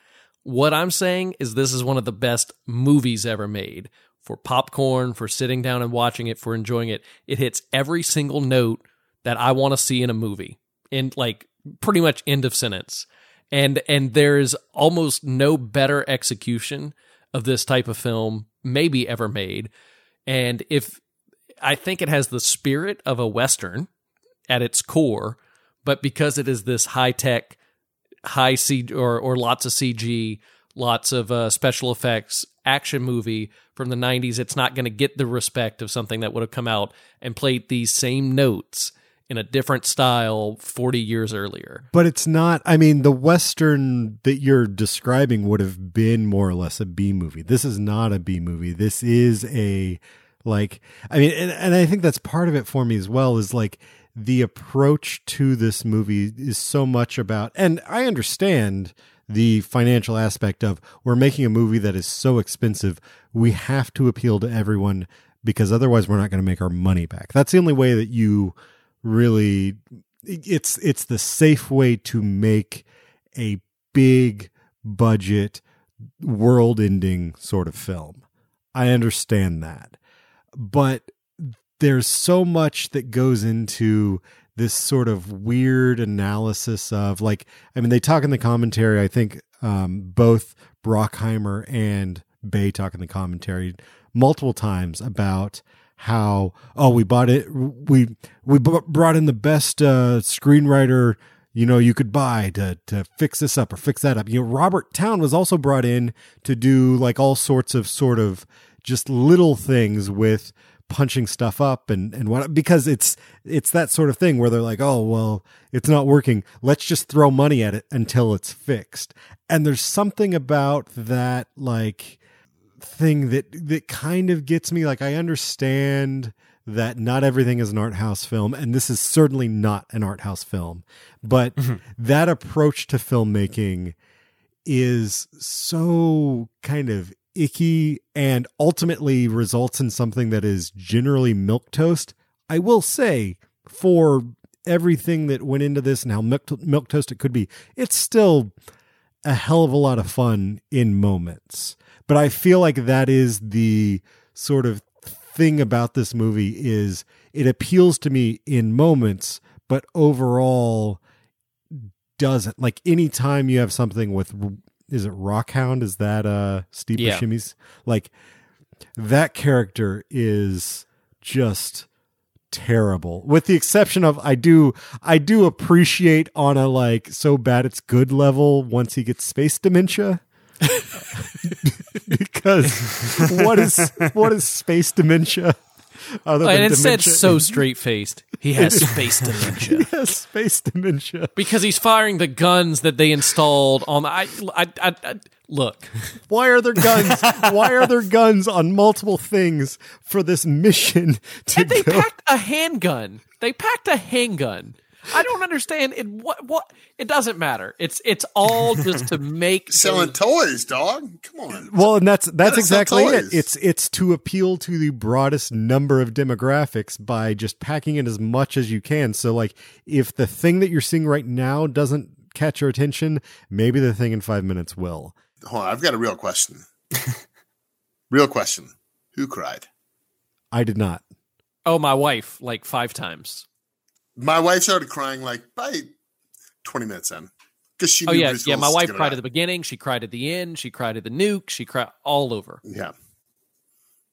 What I'm saying is, this is one of the best movies ever made for popcorn, for sitting down and watching it, for enjoying it. It hits every single note that I want to see in a movie, And like pretty much end of sentence. And and there's almost no better execution of this type of film maybe ever made. And if I think it has the spirit of a western at its core, but because it is this high tech, high C or or lots of CG, lots of uh, special effects action movie from the 90s, it's not going to get the respect of something that would have come out and played these same notes in a different style 40 years earlier. But it's not, I mean, the Western that you're describing would have been more or less a B movie. This is not a B movie. This is a, like, I mean, and, and I think that's part of it for me as well is like the approach to this movie is so much about, and I understand the financial aspect of we're making a movie that is so expensive, we have to appeal to everyone because otherwise we're not going to make our money back. That's the only way that you really it's it's the safe way to make a big budget world ending sort of film. I understand that. But there's so much that goes into this sort of weird analysis of like I mean they talk in the commentary I think um, both Bruckheimer and Bay talk in the commentary multiple times about how oh we bought it we we b- brought in the best uh, screenwriter you know you could buy to to fix this up or fix that up. You know Robert Towne was also brought in to do like all sorts of sort of just little things with punching stuff up and and what because it's it's that sort of thing where they're like oh well it's not working let's just throw money at it until it's fixed and there's something about that like thing that that kind of gets me like I understand that not everything is an art house film and this is certainly not an art house film but mm-hmm. that approach to filmmaking is so kind of icky and ultimately results in something that is generally milk toast i will say for everything that went into this and how milk, toast it could be it's still a hell of a lot of fun in moments but I feel like that is the sort of thing about this movie is it appeals to me in moments, but overall doesn't. Like anytime you have something with is it Rockhound? Is that uh Steve yeah. Buscemi's? Like that character is just terrible with the exception of i do i do appreciate on a like so bad it's good level once he gets space dementia *laughs* *laughs* because what is what is space dementia? Other and it said dementia. so straight faced. He has *laughs* space dementia. Yes, space dementia. because he's firing the guns that they installed on. I, I, I, I look. Why are there guns? Why are there guns on multiple things for this mission to And they go? packed a handgun. They packed a handgun. I don't understand it. What? What? It doesn't matter. It's it's all just to *laughs* make Selling toys, dog. Come on. Well, and that's that's Gotta sell exactly it. It's it's to appeal to the broadest number of demographics by just packing in as much as you can. So like if the thing that you're seeing right now doesn't catch your attention, maybe the thing in 5 minutes will. Hold on, I've got a real question. *laughs* real question. Who cried? I did not. Oh, my wife, like five times. My wife started crying like by 20 minutes in. Because she Oh yeah, yeah. My wife cried die. at the beginning. She cried at the end. She cried at the nuke. She cried all over Yeah.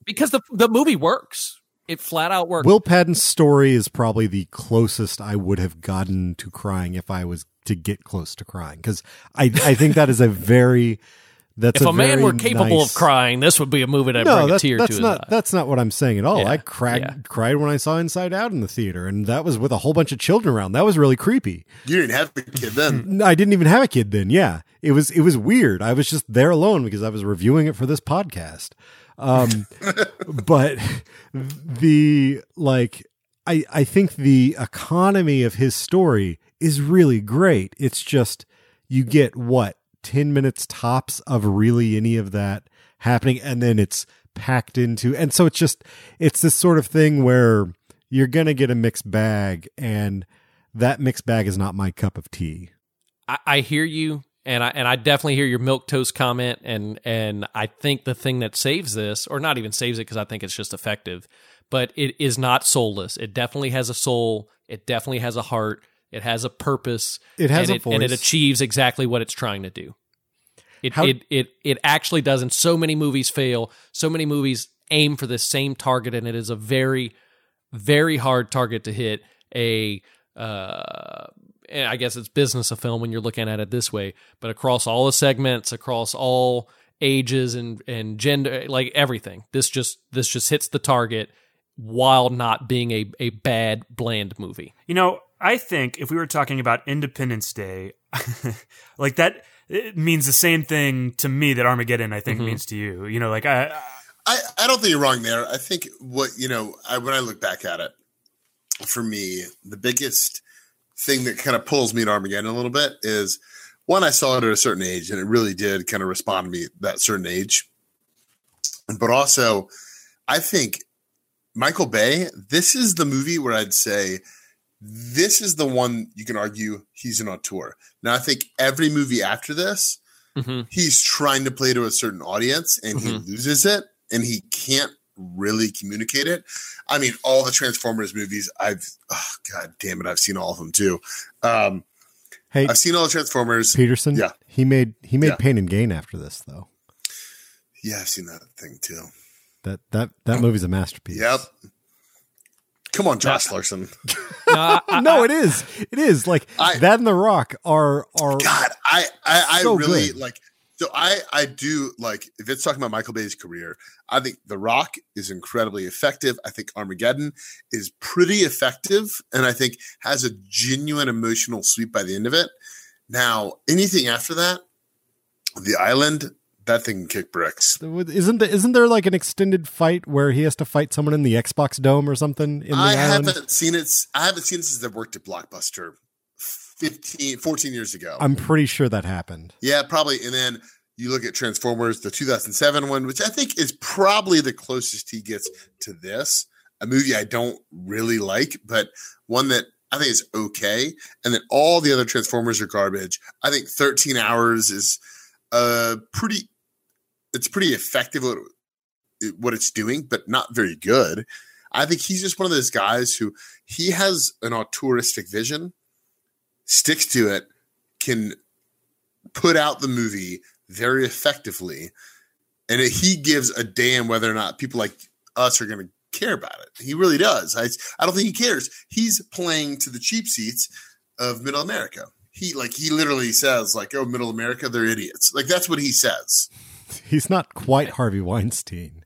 because the the movie works. It flat out works. Will Patton's story is probably the closest I would have gotten to crying if I was to get close to crying cuz I I think that is a very that's if a, man were capable nice- of crying, this would be a movie that no, bring a tear that's to his not eye. that's not what I'm saying at all. Yeah, I cried yeah. cried when I saw Inside Out in the theater, and that was with a whole bunch of children around. That was really creepy. You didn't have a kid then. I didn't even have a kid then. Yeah, it was it was weird. I was just there alone because I was reviewing it for this podcast. Um, *laughs* but the like, I I think the economy of his story is really great. It's just you get what ten minutes tops of really any of that happening, and then it's packed into, and so it's just it's this sort of thing where you're gonna get a mixed bag, and that mixed bag is not my cup of tea. I, I hear you, and I and I definitely hear your milk toast comment, and and I think the thing that saves this, or not even saves it, because I think it's just effective, but it is not soulless. It definitely has a soul. It definitely has a heart. It has a purpose. It has and a and it achieves exactly what it's trying to do. It, How- it it it actually does, and so many movies fail. So many movies aim for the same target, and it is a very very hard target to hit. A uh, I guess it's business of film when you're looking at it this way, but across all the segments, across all ages and and gender, like everything, this just this just hits the target while not being a a bad bland movie. You know, I think if we were talking about Independence Day, *laughs* like that it means the same thing to me that Armageddon I think mm-hmm. means to you. You know, like I, I, I don't think you're wrong there. I think what, you know, I, when I look back at it, for me, the biggest thing that kind of pulls me to Armageddon a little bit is one, I saw it at a certain age and it really did kind of respond to me at that certain age. But also, I think Michael Bay, this is the movie where I'd say this is the one you can argue he's an auteur. Now, I think every movie after this, Mhm. he's trying to play to a certain audience and he loses it and he can't really communicate it. I mean, all the Transformers movies, I've, oh, God damn it, I've seen all of them too. Um, Hey, I've seen all the Transformers. Peterson. Yeah. he made he made Yeah. Pain and Gain after this though. Yeah, I've seen that thing too. That that that movie's a masterpiece. Yep. Come on, Josh Larson. *laughs* *laughs* No, I- I- no, it is. It is like I- that and The Rock are are God, I I, I So really good. like. So I I do like if it's talking about Michael Bay's career. I think The Rock is incredibly effective. I think Armageddon is pretty effective, and I think has a genuine emotional sweep by the end of it. Now, anything after that, The Island, that thing can kick bricks. isn't there, isn't there like an extended fight where he has to fight someone in the Xbox Dome or something in the I island? haven't seen it. I haven't seen it since I worked at Blockbuster 15, 14 years ago. I'm pretty sure that happened. Yeah, probably. And then you look at Transformers, the 2007 one, which I think is probably the closest he gets to this. A movie I don't really like, but one that I think is okay. And then all the other Transformers are garbage. I think 13 hours is uh pretty. It's pretty effective what, what it's doing, but not very good. I think he's just one of those guys who he has an auteuristic vision, sticks to it, can put out the movie very effectively, and he gives a damn whether or not people like us are going to care about it. He really does. I, I don't think he cares. He's playing to the cheap seats of Middle America. He like he literally says like, "Oh, Middle America, they're idiots." Like that's what he says. *laughs* He's not quite Harvey Weinstein,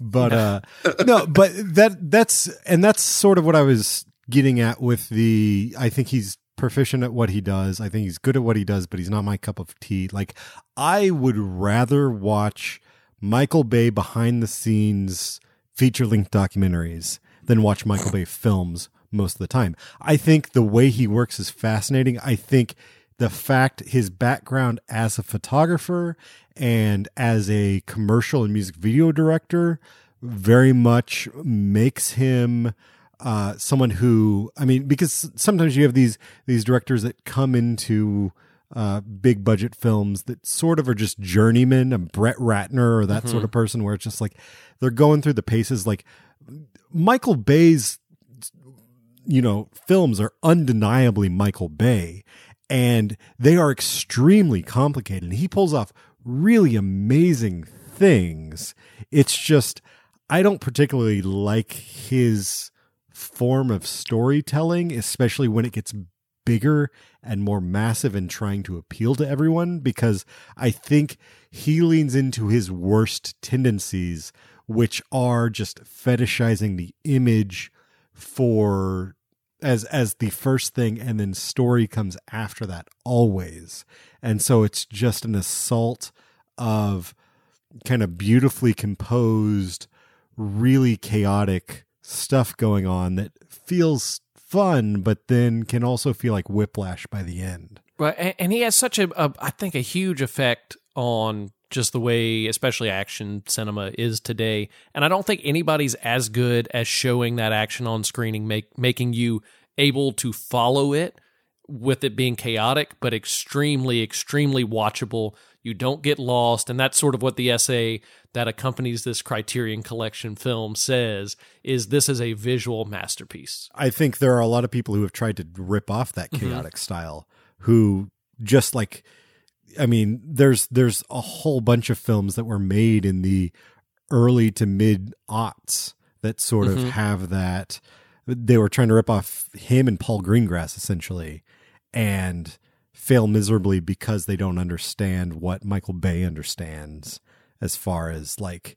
but uh no, but that that's and that's sort of what I was getting at with the I think he's proficient at what he does. I think he's good at what he does, but he's not my cup of tea. Like I would rather watch Michael Bay behind the scenes feature length documentaries than watch Michael Bay films most of the time. I think the way he works is fascinating. I think the fact his background as a photographer and as a commercial and music video director very much makes him uh, someone who I mean, because sometimes you have these these directors that come into uh, big budget films that sort of are just journeymen, a Brett Ratner or that mm-hmm. sort of person, where it's just like they're going through the paces. Like Michael Bay's, you know, films are undeniably Michael Bay, and they are extremely complicated. He pulls off really amazing things. It's just I don't particularly like his form of storytelling, especially when it gets bigger and more massive and trying to appeal to everyone, because I think he leans into his worst tendencies, which are just fetishizing the image for as as the first thing and then story comes after that always and so it's just an assault of kind of beautifully composed really chaotic stuff going on that feels fun, but then can also feel like whiplash by the end. Right, and he has such a, a I think, a huge effect on just the way, especially action cinema is today. And I don't think anybody's as good as showing that action on screening, make making you able to follow it with it being chaotic, but extremely, extremely watchable. You don't get lost, and that's sort of what the essay that accompanies this Criterion Collection film says is this is a visual masterpiece. I think there are a lot of people who have tried to rip off that mm-hmm. chaotic mm-hmm. style who just like I mean there's there's a whole bunch of films that were made in the early to mid aughts that sort mm-hmm. of have that they were trying to rip off him and Paul Greengrass essentially and fail miserably because they don't understand what Michael Bay understands as far as like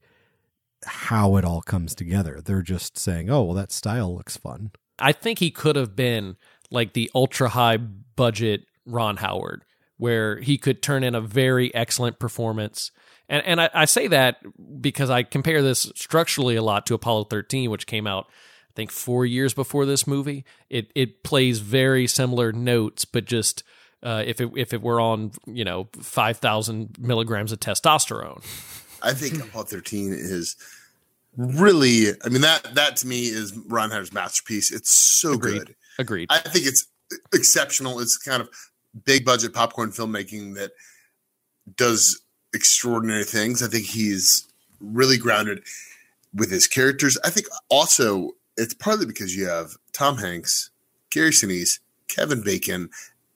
how it all comes together. They're just saying, "Oh, well that style looks fun." I think he could have been like the ultra high budget Ron Howard where he could turn in a very excellent performance. And and I, I say that because I compare this structurally a lot to Apollo 13, which came out I think four years before this movie. It it plays very similar notes, but just uh, if it if it were on you know five thousand milligrams of testosterone. I think Apollo thirteen is really. I mean that that to me is Ron Howard's masterpiece. It's so Agreed. good. Agreed. I think it's exceptional. It's kind of big budget popcorn filmmaking that does extraordinary things. I think he's really grounded with his characters. I think also it's partly because you have Tom Hanks, Gary Sinise, Kevin Bacon,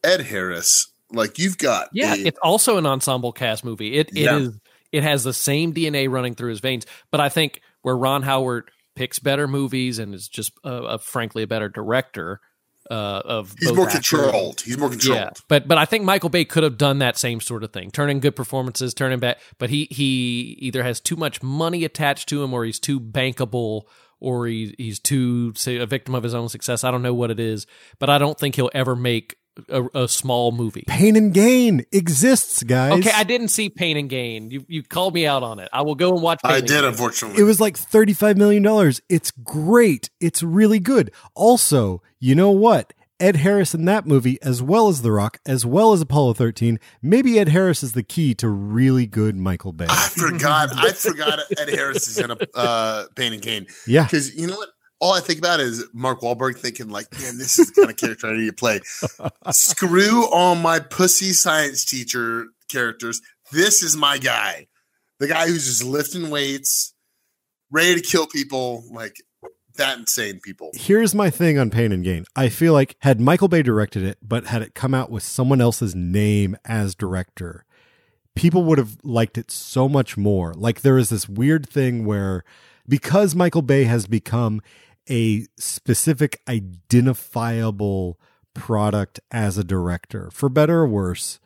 Ed Harris. Like you've got Yeah, a, it's also an ensemble cast movie. It it yeah. is it has the same DNA running through his veins. But I think where Ron Howard picks better movies and is just uh, frankly a better director uh, of he's more actors. controlled. He's more controlled. Yeah, but but I think Michael Bay could have done that same sort of thing, turning good performances, turning back. But he he either has too much money attached to him, or he's too bankable, or he, he's too say, a victim of his own success. I don't know what it is, but I don't think he'll ever make a, a, small movie. Pain and Gain exists, guys. Okay, I didn't see Pain and Gain. You you called me out on it. I will go and watch. Pain I and did, Gain. unfortunately. It was like thirty five million dollars. It's great. It's really good. Also, you know what? Ed Harris in that movie, as well as The Rock, as well as Apollo 13. Maybe Ed Harris is the key to really good Michael Bay. I forgot. I *laughs* forgot Ed Harris is in a uh, Pain and Gain. Yeah. Because you know what? All I think about is Mark Wahlberg thinking like, man, this is the kind of character I need to play. Screw all my pussy science teacher characters. This is my guy. The guy who's just lifting weights, ready to kill people, like that insane people. Here's my thing on Pain and Gain. I feel like had Michael Bay directed it, but had it come out with someone else's name as director, people would have liked it so much more. Like there is this weird thing where because Michael Bay has become a specific identifiable product as a director, for better or worse.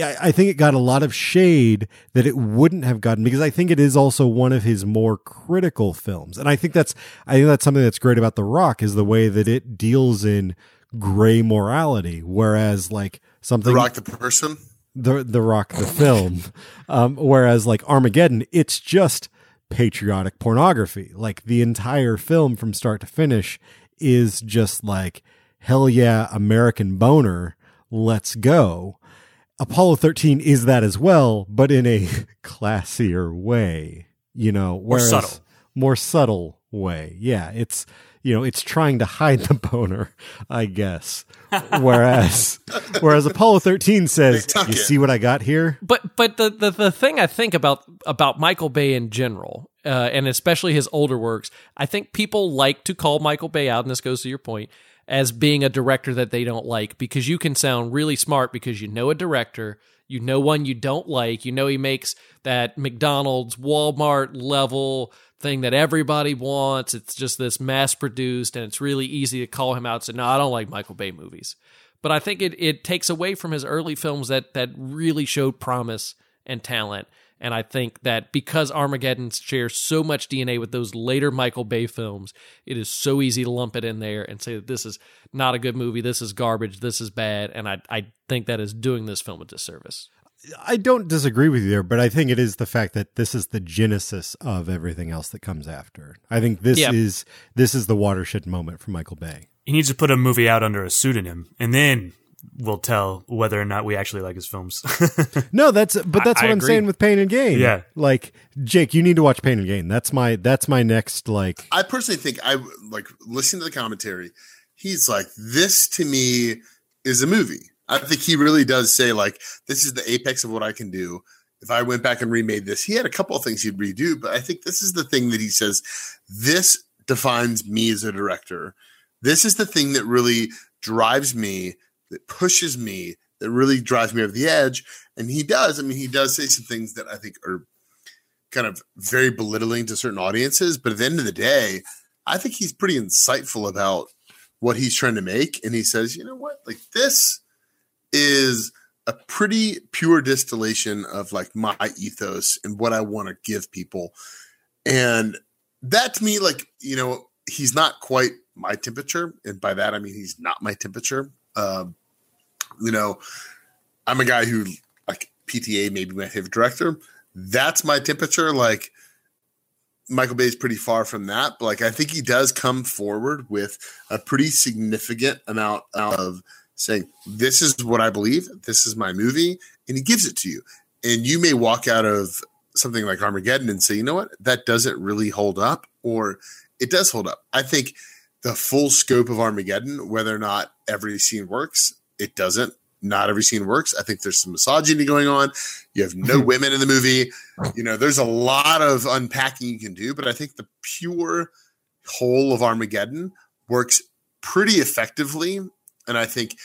I think it got a lot of shade that it wouldn't have gotten because I think it is also one of his more critical films, and I think that's I think that's something that's great about The Rock is the way that it deals in gray morality, whereas like something The Rock the person. the the Rock the film, *laughs* um, whereas like Armageddon, it's just patriotic pornography. Like the entire film from start to finish is just like hell yeah, American boner, let's go. Apollo 13 is that as well, but in a *laughs* classier way, you know, whereas, subtle. more subtle way. Yeah, it's you know, it's trying to hide the boner, I guess. Whereas whereas Apollo 13 says, "You it." see what I got here?" But but the, the the thing I think about about Michael Bay in general, uh, and especially his older works, I think people like to call Michael Bay out, and this goes to your point, as being a director that they don't like because you can sound really smart because you know a director, you know one you don't like, you know he makes that McDonald's, Walmart level thing that everybody wants. It's just this mass produced, and it's really easy to call him out and say, "No, I don't like Michael Bay movies." but I think it, it takes away from his early films that that really showed promise and talent. And I think that because Armageddon shares so much DNA with those later Michael Bay films, it is so easy to lump it in there and say that this is not a good movie, this is garbage, this is bad. And I, I think that is doing this film a disservice. I don't disagree with you there, but I think it is the fact that this is the genesis of everything else that comes after. I think this Yeah. is this is the watershed moment for Michael Bay. He needs to put a movie out under a pseudonym, and then we'll tell whether or not we actually like his films. *laughs* No, that's but that's I what I'm agree. saying with Pain and Gain. Yeah. like Jake, you need to watch Pain and Gain. That's my that's my next like. I personally think I like listening to the commentary. He's like, this to me is a movie. I think he really does say like, this is the apex of what I can do. If I went back and remade this, he had a couple of things he'd redo, but I think this is the thing that he says, this defines me as a director. This is the thing that really drives me, that pushes me, that really drives me over the edge. And he does. I mean, he does say some things that I think are kind of very belittling to certain audiences. But at the end of the day, I think he's pretty insightful about what he's trying to make. And he says, you know what? Like this is a pretty pure distillation of like my ethos and what I want to give people. And that to me, like, you know, he's not quite my temperature. And by that, I mean, he's not my temperature. Um, you know, I'm a guy who like PTA, maybe my favorite director. That's my temperature. Like, Michael Bay is pretty far from that, but like I think he does come forward with a pretty significant amount of saying, This is what I believe, this is my movie, and he gives it to you. And you may walk out of something like Armageddon and say, you know what, that doesn't really hold up, or it does hold up. I think the full scope of Armageddon, whether or not every scene works, it doesn't. Not every scene works. I think there's some misogyny going on. You have no *laughs* women in the movie. You know, there's a lot of unpacking you can do, but I think the pure whole of Armageddon works pretty effectively. And I think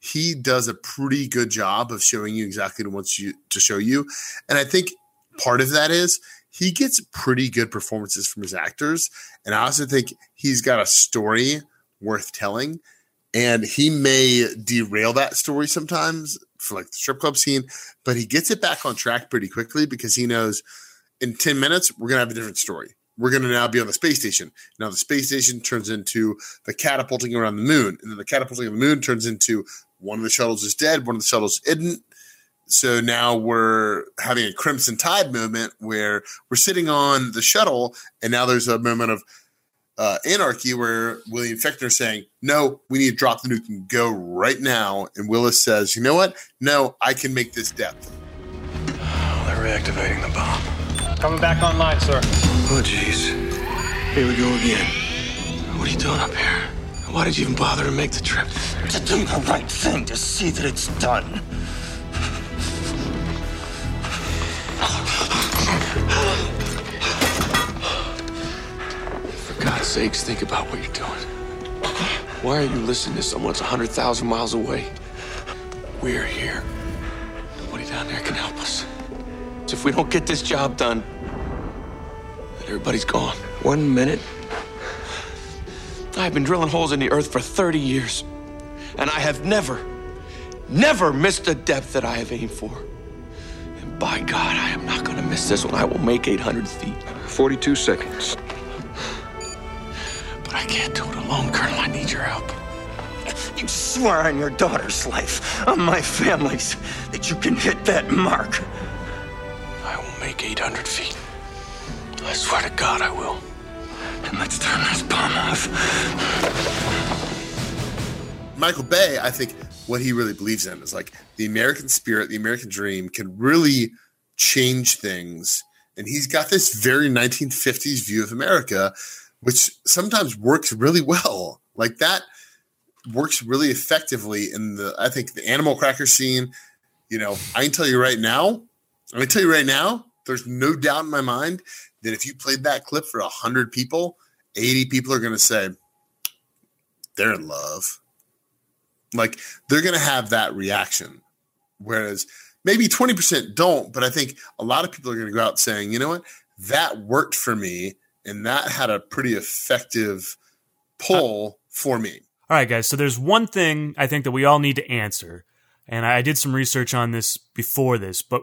he does a pretty good job of showing you exactly what he wants you to show you. And I think part of that is he gets pretty good performances from his actors. And I also think he's got a story worth telling. And he may derail that story sometimes for like the strip club scene, but he gets it back on track pretty quickly because he knows in 10 minutes, we're going to have a different story. We're going to now be on the space station. Now the space station turns into the catapulting around the moon. And then the catapulting of the moon turns into one of the shuttles is dead, one of the shuttles isn't. So now we're having a Crimson Tide moment where we're sitting on the shuttle, and now there's a moment of uh, anarchy where William Fichtner saying, "No, we need to drop the nuke and go right now." And Willis says, "You know what? No, I can make this depth." They're reactivating the bomb. Coming back online, sir. Oh, jeez. Here we go again. What are you doing up here? Why did you even bother to make the trip? To do the right thing, to see that it's done. For God's sakes, think about what you're doing. Why are you listening to someone that's 100,000 miles away? We're here. Nobody down there can help us. So if we don't get this job done, everybody's gone. One minute. I've been drilling holes in the earth for 30 years, and I have never, never missed the depth that I have aimed for. And by God, I am not going to miss this one. I will make 800 feet. 42 seconds. But I can't do it alone, Colonel. I need your help. You swear on your daughter's life, on my family's, that you can hit that mark. I will make 800 feet. I swear to God, I will. And let's turn this bomb off. Michael Bay, I think what he really believes in is like the American spirit, the American dream can really change things. And he's got this very 1950s view of America, which sometimes works really well. Like that works really effectively in the, I think, the animal cracker scene. You know, I can tell you right now, I can tell you right now, there's no doubt in my mind that if you played that clip for 100 people, 80 people are going to say, they're in love. Like they're going to have that reaction. Whereas maybe 20% don't, but I think a lot of people are going to go out saying, you know what, that worked for me. And that had a pretty effective pull for me. All right, guys. So there's one thing I think that we all need to answer. And I did some research on this before this, but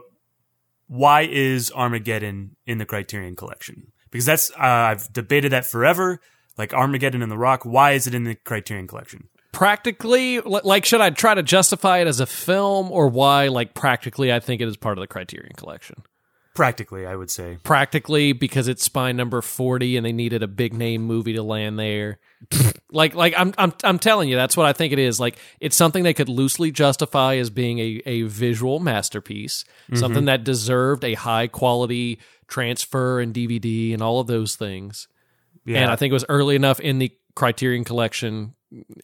why is Armageddon in the Criterion Collection? Because that's, uh, I've debated that forever. Like Armageddon and The Rock, why is it in the Criterion Collection? Practically, like, should I try to justify it as a film or why, like, practically, I think it is part of the Criterion Collection? Practically, I would say. Practically, because it's spine number 40 and they needed a big name movie to land there. *laughs* like, like I'm, I'm, I'm telling you, that's what I think it is. Like, it's something they could loosely justify as being a, a visual masterpiece, mm-hmm. something that deserved a high quality transfer and DVD and all of those things. Yeah. And I think it was early enough in the Criterion Collection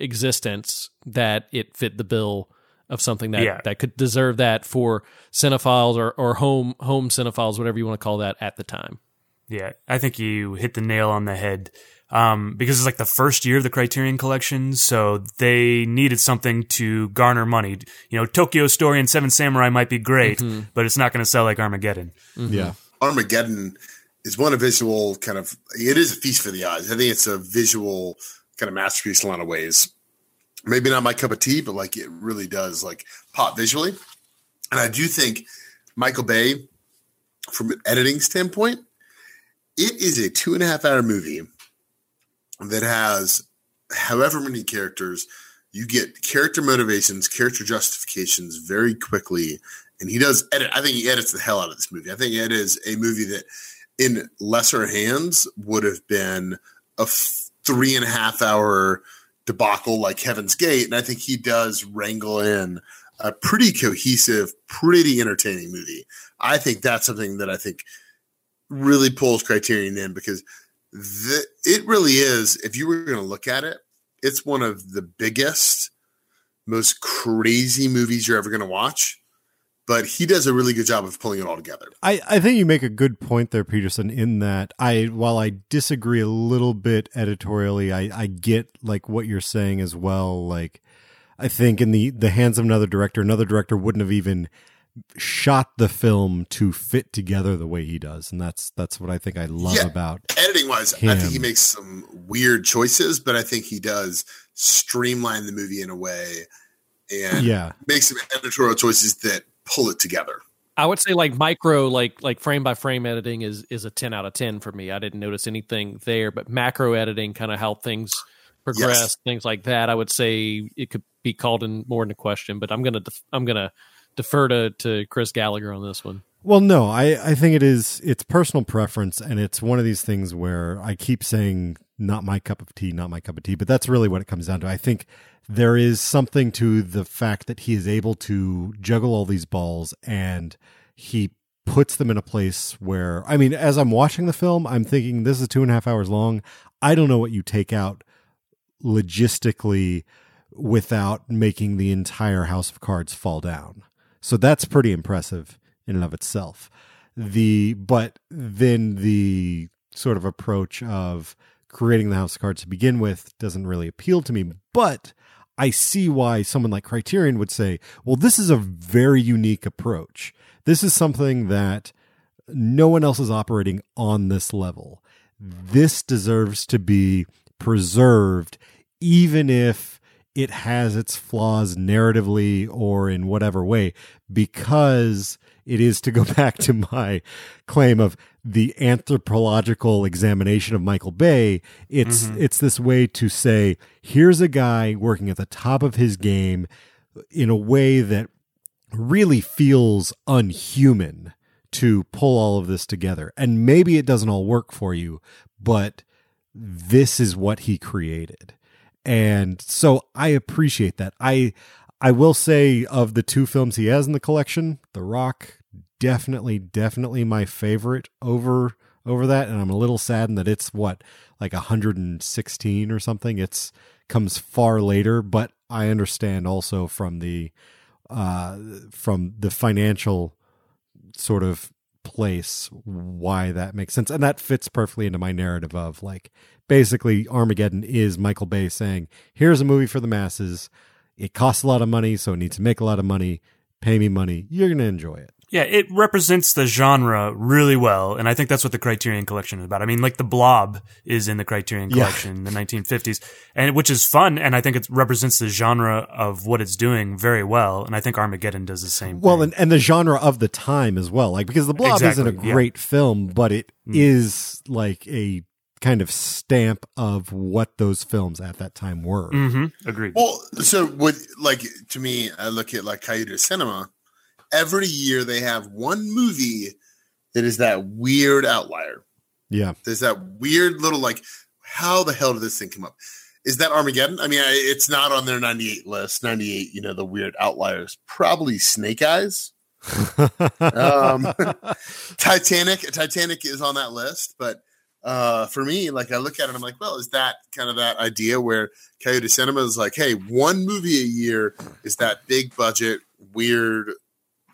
existence that it fit the bill of something that, Yeah. that could deserve that for cinephiles or, or home home cinephiles, whatever you want to call that at the time. Yeah, I think you hit the nail on the head. Um, because it's like the first year of the Criterion Collection, so they needed something to garner money. You know, Tokyo Story and Seven Samurai might be great, but it's not going to sell like Armageddon. Yeah. Armageddon is one of visual kind of it is a feast for the eyes. I think it's a visual kind of masterpiece in a lot of ways. Maybe not my cup of tea, but like it really does like pop visually. And I do think Michael Bay, from an editing standpoint, it is a two and a half hour movie that has however many characters. You get character motivations, character justifications very quickly. And he does edit. I think he edits the hell out of this movie. I think it is a movie that in lesser hands would have been a three and a half hour debacle like Heaven's Gate. And I think he does wrangle in a pretty cohesive, pretty entertaining movie. I think that's something that I think really pulls Criterion in because the, it really is, if you were going to look at it, it's one of the biggest, most crazy movies you're ever going to watch. But he does a really good job of pulling it all together. I, I think you make a good point there, Peterson, in that I while I disagree a little bit editorially, I, I get like what you're saying as well. Like I think in the, the hands of another director, another director wouldn't have even shot the film to fit together the way he does. And that's that's what I think I love Yeah. about editing wise, I think he makes some weird choices, but I think he does streamline the movie in a way and Yeah. make some editorial choices that pull it together. I would say like micro, like like frame by frame editing is is a ten out of ten for me. I didn't notice anything there, but macro editing, kind of how things progress, Yes. things like that. I would say it could be called in more into question. But I'm gonna def- I'm gonna defer to to Chris Gallagher on this one. Well, no, I, I think it is it's personal preference and it's one of these things where I keep saying not my cup of tea, not my cup of tea, but that's really what it comes down to. I think there is something to the fact that he is able to juggle all these balls and he puts them in a place where I mean, as I'm watching the film, I'm thinking this is two and a half hours long. I don't know what you take out logistically without making the entire house of cards fall down. So that's pretty impressive in and of itself. The but then the sort of approach of creating the house of cards to begin with doesn't really appeal to me, but I see why someone like Criterion would say, well, this is a very unique approach. This is something that no one else is operating on this level. This deserves to be preserved, even if it has its flaws narratively or in whatever way because it is to go *laughs* back to my claim of the anthropological examination of Michael Bay. It's mm-hmm. it's this way to say here's a guy working at the top of his game in a way that really feels unhuman to pull all of this together. And maybe it doesn't all work for you, but this is what he created. And so I appreciate that. I I will say of the two films he has in the collection, The Rock definitely definitely my favorite over over that and I'm a little saddened that it's what like 116 or something. It's comes far later, but I understand also from the uh from the financial sort of place why that makes sense and that fits perfectly into my narrative of like basically armageddon is michael bay saying here's a movie for the masses. It costs a lot of money so it needs to make a lot of money. Pay me money. You're going to enjoy it Yeah, it represents the genre really well, and I think that's what the Criterion Collection is about. I mean, like the Blob is in the Criterion Yeah. Collection in the 1950s, and which is fun, and I think it represents the genre of what it's doing very well. And I think Armageddon does the same. well thing. and, and the genre of the time as well like because the blob isn't a Exactly, yeah. great film but it is like a kind of stamp of what those films at that time were Mm-hmm. agreed. Well, so what? Like to me, I look at like Coyote Cinema. Every year they have one movie that is that weird outlier. yeah There's that weird little like, how the hell did this thing come up? Is that Armageddon? I mean, I, it's not on their 98 list. 98, you know, the weird outliers. Probably Snake Eyes. *laughs* Um, *laughs* Titanic. Titanic is on that list, but uh, for me, like I look at it, I'm like, well, is that kind of that idea where Coyote Cinema is like, hey, one movie a year is that big budget weird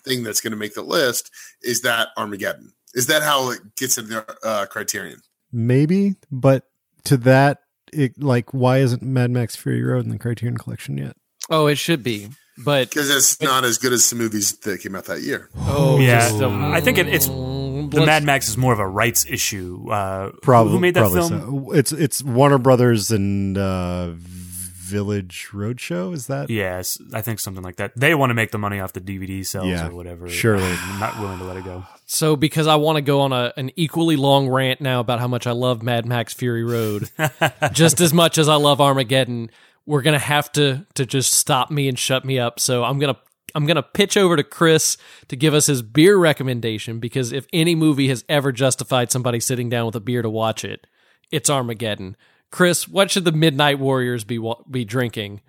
thing that's going to make the list? Is that Armageddon? Is that how it gets in the uh, criterion? maybe but to that it like why isn't mad max fury road in the criterion collection yet Oh, it should be, but Because it's not as good as some movies that came out that year. oh yeah, just, um, I think it, it's the Mad Max is more of a rights issue. Uh, probably who made that film? so. it's it's warner brothers and uh village roadshow is that Yes, I think something like that. They want to make the money off the DVD sales Yeah, or whatever. surely. *sighs* I'm not willing to let it go. So, because I want to go on a, an equally long rant now about how much I love Mad Max Fury Road, *laughs* just as much as I love Armageddon, we're gonna have to to just stop me and shut me up. So I'm gonna I'm gonna pitch over to Chris to give us his beer recommendation because if any movie has ever justified somebody sitting down with a beer to watch it, it's Armageddon. Chris, what should the Midnight Warriors be be drinking?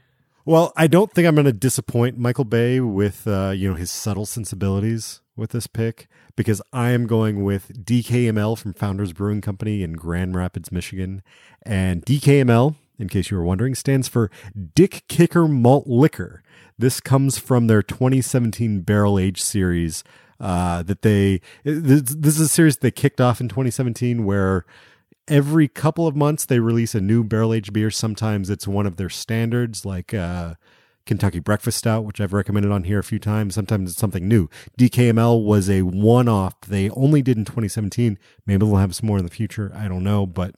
well i don't think i'm going to disappoint michael bay with uh you know his subtle sensibilities with this pick because i am going with dkml from founders brewing company in grand rapids michigan and dkml in case you were wondering stands for dick kicker malt liquor this comes from their 2017 barrel age series uh, that they this, this is a series they kicked off in 2017 where every couple of months they release a new barrel aged beer. Sometimes it's one of their standards, like uh, Kentucky Breakfast Stout, which I've recommended on here a few times. Sometimes it's something new. DKML was a one off they only did in 2017. Maybe they'll have some more in the future. I don't know. But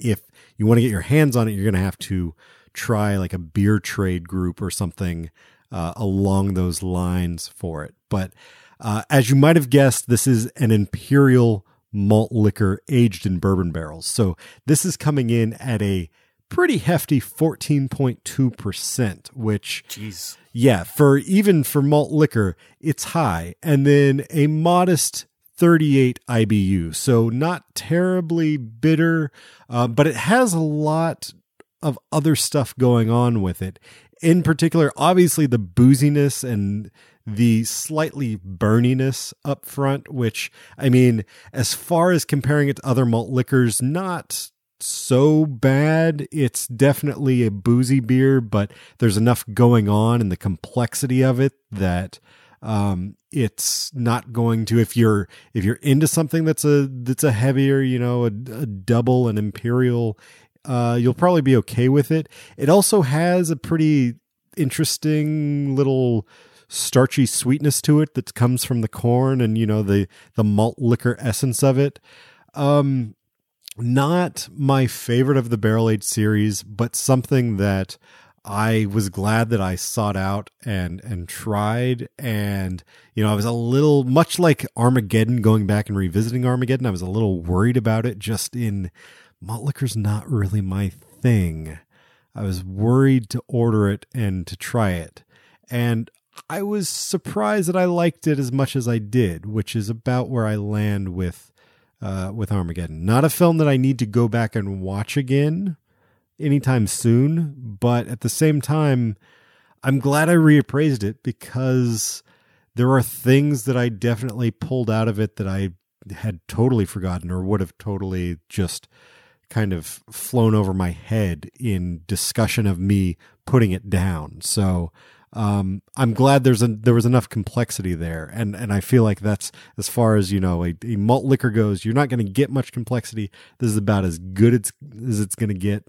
if you want to get your hands on it, you're going to have to try like a beer trade group or something uh, along those lines for it. But uh, as you might have guessed, this is an imperial malt liquor aged in bourbon barrels. So this is coming in at a pretty hefty 14.2%, which Jeez. yeah, for even for malt liquor, it's high. And then a modest 38 IBU. So not terribly bitter, uh, but it has a lot of other stuff going on with it. In particular, obviously the booziness and the slightly burniness up front, which I mean, as far as comparing it to other malt liquors, not so bad. It's definitely a boozy beer, but there's enough going on in the complexity of it that um it's not going to if you're if you're into something that's a that's a heavier you know a, a double an imperial uh you'll probably be okay with it. It also has a pretty interesting little starchy sweetness to it that comes from the corn and you know the the malt liquor essence of it. Um not my favorite of the barrel aged series but something that I was glad that I sought out and and tried. And you know I was a little much like Armageddon going back and revisiting Armageddon I was a little worried about it just in malt liquor's not really my thing. I was worried to order it and to try it. And I was surprised that I liked it as much as I did, which is about where I land with uh, with Armageddon. Not a film that I need to go back and watch again anytime soon, but at the same time, I'm glad I reappraised it because there are things that I definitely pulled out of it that I had totally forgotten or would have totally just kind of flown over my head in discussion of me putting it down. So um, I'm glad there's a there was enough complexity there, and and I feel like that's as far as you know a, a malt liquor goes. You're not going to get much complexity. This is about as good it's, as it's going to get.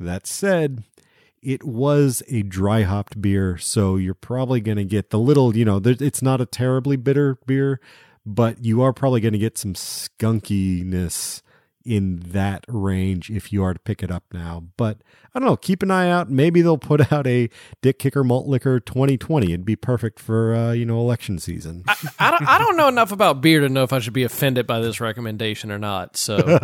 That said, it was a dry hopped beer, so you're probably going to get the little you know. It's not a terribly bitter beer, but you are probably going to get some skunkiness in that range if you are to pick it up now. But I don't know, keep an eye out. Maybe they'll put *laughs* out a Dick Kicker Malt Liquor 2020. It'd be perfect for, uh, you know, election season. I, I, don't, I don't know enough about beer to know if I should be offended by this recommendation or not. So *laughs*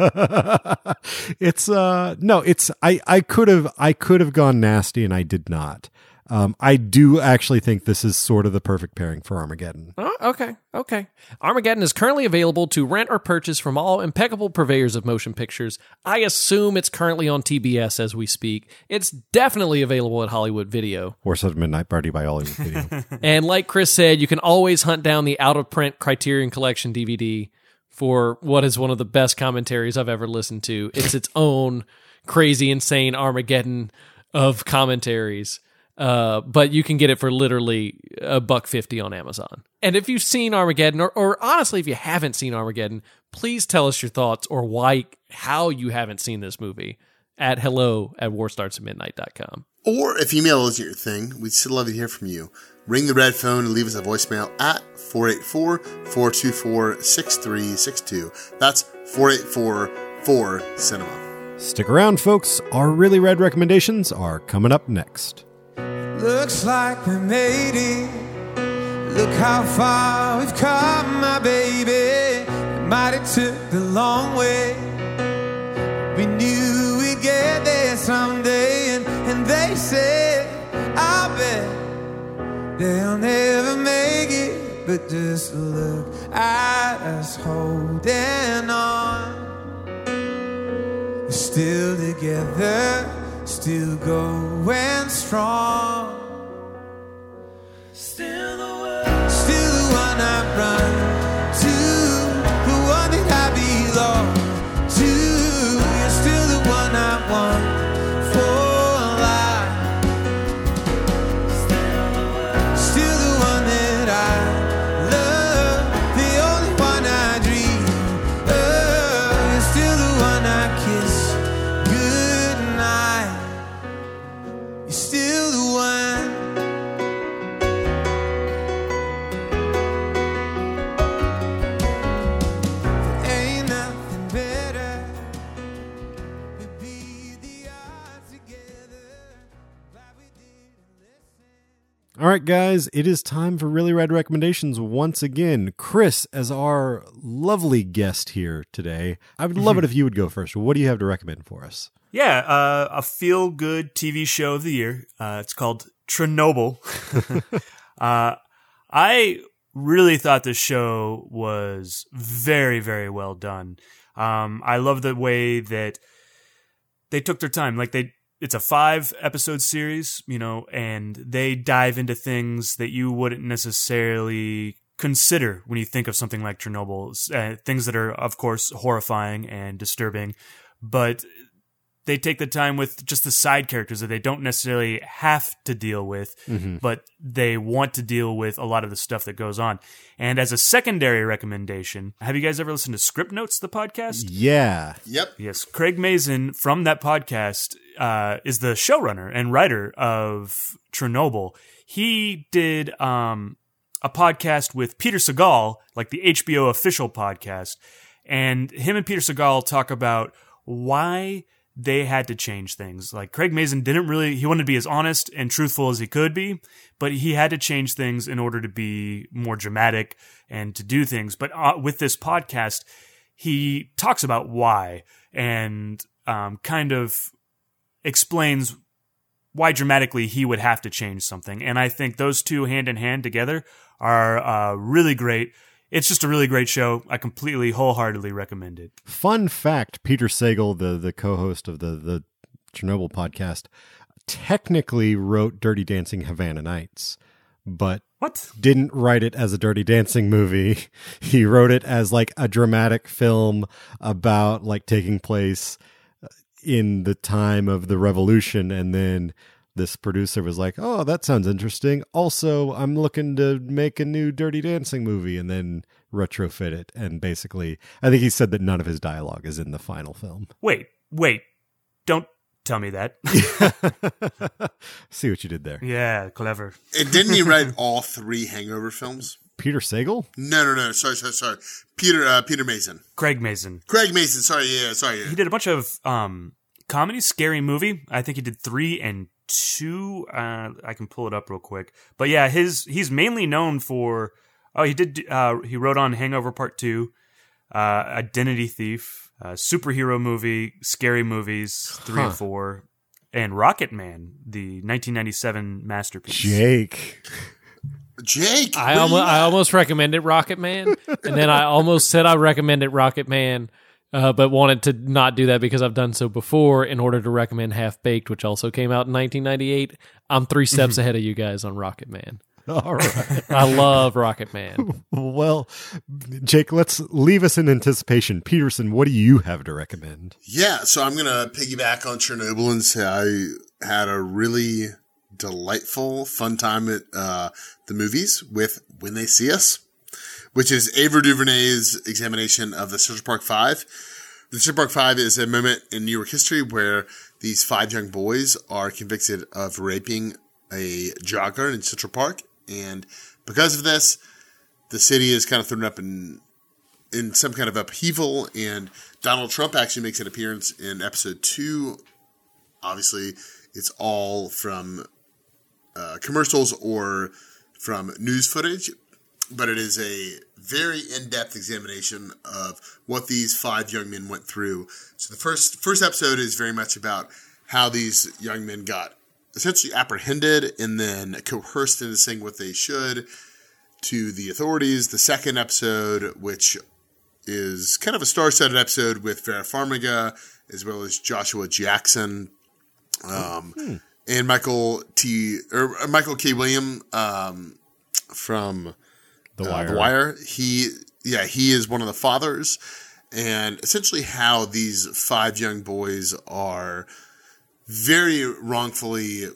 it's, uh, no, it's, I, I could have, I could have gone nasty and I did not. Um, I do actually think this is sort of the perfect pairing for Armageddon. Oh, okay, okay. Armageddon is currently available to rent or purchase from all impeccable purveyors of motion pictures. I assume it's currently on TBS as we speak. It's definitely available at Hollywood Video. Horse of Midnight Party by Hollywood Video. *laughs* and like Chris said, you can always hunt down the out of print Criterion Collection DVD for what is one of the best commentaries I've ever listened to. It's its *laughs* own crazy, insane Armageddon of commentaries. Uh, but you can get it for literally a buck fifty on Amazon. And if you've seen Armageddon, or, or honestly, if you haven't seen Armageddon, please tell us your thoughts or why, how you haven't seen this movie at hello at warstartsatmidnight.com. Or if email is your thing, we'd still love to hear from you. Ring the red phone and leave us a voicemail at 484 424 6362. That's 484 4 Cinema. Stick around, folks. Our really red recommendations are coming up next. Looks like we made it. Look how far we've come, my baby. It might have took the long way. We knew we'd get there someday, and, and they said, I bet they'll never make it. But just look at us holding on. We're still together still going strong. Still the one, still the one I run All right, guys, it is time for Really Red Recommendations once again. Chris, as our lovely guest here today, I would love it *laughs* if you would go first. What do you have to recommend for us? Yeah, uh, a feel good TV show of the year. Uh, it's called Chernobyl. *laughs* uh, I really thought this show was very, very well done. Um, I love the way that they took their time. Like they it's a five episode series, you know, and they dive into things that you wouldn't necessarily consider when you think of something like Chernobyl. Uh, things that are, of course, horrifying and disturbing, but they take the time with just the side characters that they don't necessarily have to deal with, mm-hmm. but they want to deal with a lot of the stuff that goes on. And as a secondary recommendation, have you guys ever listened to Script Notes, the podcast? Yeah. Yep. Yes. Craig Mazin from that podcast uh, is the showrunner and writer of Chernobyl. He did um, a podcast with Peter Sagal, like the HBO official podcast. And him and Peter Sagal talk about why they had to change things. Like Craig Mazin didn't really he wanted to be as honest and truthful as he could be, but he had to change things in order to be more dramatic and to do things. But uh, with this podcast, he talks about why and um, kind of explains why dramatically he would have to change something. And I think those two hand in hand together are uh, really great. It's just a really great show. I completely, wholeheartedly recommend it. Fun fact: Peter Sagal, the the co-host of the the Chernobyl podcast, technically wrote Dirty Dancing Havana Nights, but what didn't write it as a Dirty Dancing movie. *laughs* He wrote it as like a dramatic film about like taking place in the time of the revolution and then this producer was like, "Oh, that sounds interesting. Also, I'm looking to make a new Dirty Dancing movie and then retrofit it." And basically, I think he said that none of his dialogue is in the final film. Wait, wait. Don't tell me that. *laughs* *laughs* See what you did there. Yeah, clever. And didn't he write *laughs* all three Hangover films? Peter Sagal? No, no, no. Sorry, sorry, sorry. Peter uh, Peter Mason. Craig Mazin. Craig Mazin. Sorry, yeah, sorry. He did a bunch of um comedy, scary movie. I think he did three and two. Uh, I can pull it up real quick. But yeah, his he's mainly known for. Oh, he did. Uh, he wrote on Hangover Part Two, uh, Identity Thief, uh, superhero movie, scary movies three Huh. and four, and Rocket Man, the 1997 masterpiece. Jake. Jake. I almost, I almost recommended Rocket Man, and then I almost said I recommended Rocket Man, uh, but wanted to not do that because I've done so before in order to recommend Half Baked, which also came out in 1998. I'm three steps ahead of you guys on Rocket Man. All right. *laughs* I love Rocket Man. *laughs* well, Jake, let's leave us in anticipation. Peterson, what do you have to recommend? Yeah, so I'm gonna piggyback on Chernobyl and say I had a really delightful, fun time at uh, the movies with When They See Us, which is Ava DuVernay's examination of the Central Park Five. The Central Park Five is a moment in New York history where these five young boys are convicted of raping a jogger in Central Park, and because of this, the city is kind of thrown up in in some kind of upheaval, and Donald Trump actually makes an appearance in episode two. Obviously, it's all from uh, commercials or from news footage, but it is a very in-depth examination of what these five young men went through. So the first first episode is very much about how these young men got essentially apprehended and then coerced into saying what they should to the authorities. The second episode, which is kind of a star-studded episode with Vera Farmiga as well as Joshua Jackson um, and Michael T or uh, Michael K. William um, from The uh, Wire. the Wire. He, yeah, he is one of the fathers, and essentially how these five young boys are very wrongfully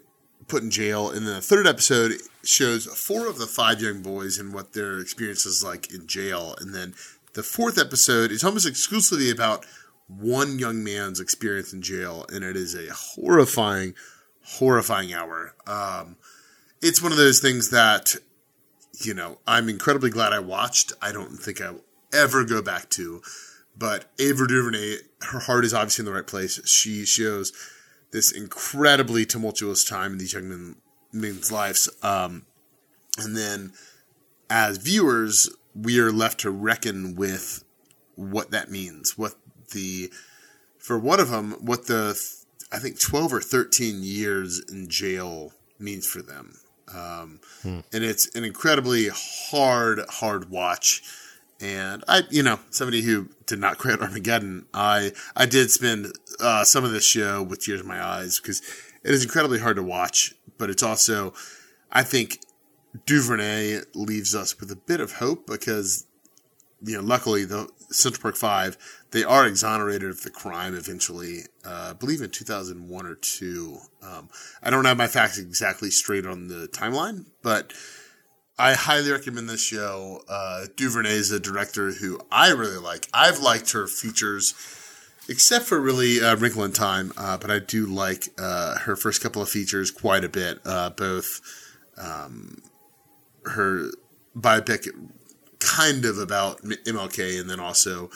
put in jail. And then the third episode shows four of the five young boys and what their experience is like in jail. And then the fourth episode is almost exclusively about one young man's experience in jail, and it is a horrifying, horrifying hour. Um, it's one of those things that you know, I'm incredibly glad I watched. I don't think I'll ever go back to. But Ava DuVernay, her heart is obviously in the right place. She shows this incredibly tumultuous time in these young men, men's lives. Um, and then as viewers, we are left to reckon with what that means. What the, for one of them, what the, I think 12 or 13 years in jail means for them. Um, and it's an incredibly hard, hard watch. And I, you know, somebody who did not create Armageddon, I, I did spend uh, some of this show with tears in my eyes because it is incredibly hard to watch. But it's also, I think, Duvernay leaves us with a bit of hope because, you know, luckily the Central Park Five they are exonerated of the crime eventually. Uh, I believe in 2001 or two. Um, I don't have my facts exactly straight on the timeline, but I highly recommend this show. Uh, Duvernay is a director who I really like. I've liked her features, except for really uh, Wrinkle in Time, uh, but I do like uh, her first couple of features quite a bit. Uh, both um, her biopic, kind of about MLK, and then also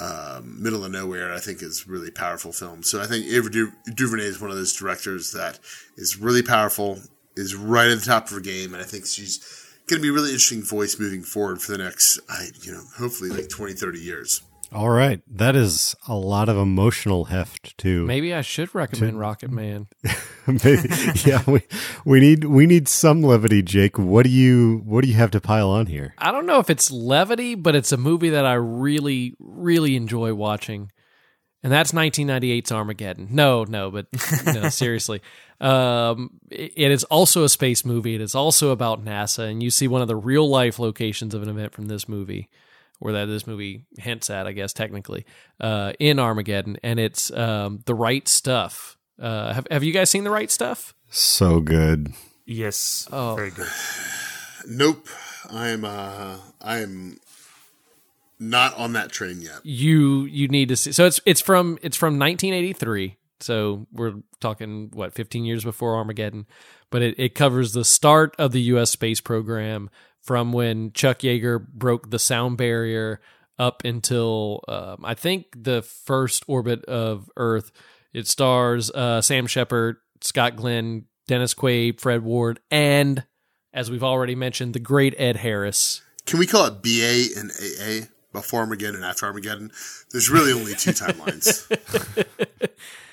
um, Middle of Nowhere, I think is really powerful film. So I think Ava du- DuVernay is one of those directors that is really powerful, is right at the top of her game, and I think she's going to be a really interesting voice moving forward for the next, I you know, hopefully like 20, 30 years. All right, that is a lot of emotional heft too. Maybe I should recommend Rocket Man. *laughs* Maybe, yeah, we we need we need some levity, Jake. What do you what do you have to pile on here? I don't know if it's levity, but it's a movie that I really, really enjoy watching. And that's 1998's Armageddon. No, no, but no, *laughs* seriously. Um, it, it is also a space movie. It is also about NASA, and you see one of the real life locations of an event from this movie, or that this movie hints at, I guess, technically, uh, in Armageddon. And it's um, The Right Stuff. Uh, have, have you guys seen The Right Stuff? So good. Yes. Oh. Very good. *sighs* Nope, I'm uh, I'm not on that train yet. you you need to see so it's it's from it's from 1983 so we're talking what 15 years before armageddon but it, it covers the start of the us space program from when chuck yeager broke the sound barrier up until um, i think the first orbit of earth it stars uh, sam shepard scott glenn dennis quaid fred ward and as we've already mentioned the great ed harris Can we call it BA and AA before Armageddon and after Armageddon? There's really only two *laughs* timelines. *laughs*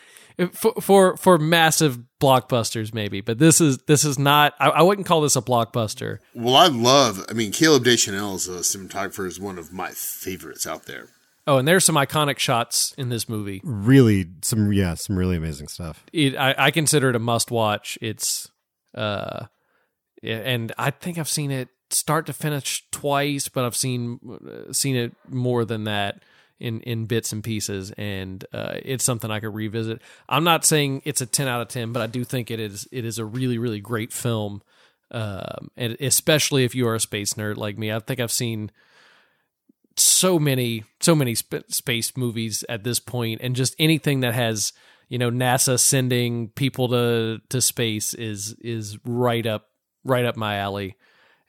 for for for massive blockbusters maybe but this is this is not I, I wouldn't call this a blockbuster well, I love. I mean, Caleb Deschanel as a cinematographer is one of my favorites out there. oh and there's some iconic shots in this movie Really, some yeah, some really amazing stuff. it, I, I consider it a must watch it's uh and i think i've seen it start to finish twice but i've seen uh, seen it more than that in in bits and pieces and uh, it's something i could revisit. I'm not saying it's a 10 out of 10 but i do think it is it is a really really great film um, and especially if you are a space nerd like me. I think i've seen so many so many sp- space movies at this point and just anything that has you know NASA sending people to to space is is right up right up my alley.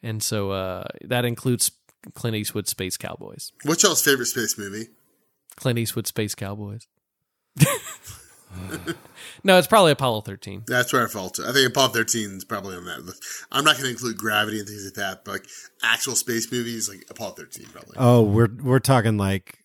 And so uh that includes Clint Eastwood Space Cowboys What's y'all's favorite space movie? Clint Eastwood Space Cowboys *laughs* no it's probably Apollo 13 That's where I felt to. I think Apollo 13 is probably on that list. I'm not going to include Gravity and things like that, but like actual space movies, like Apollo 13 probably. Oh, we're we're talking like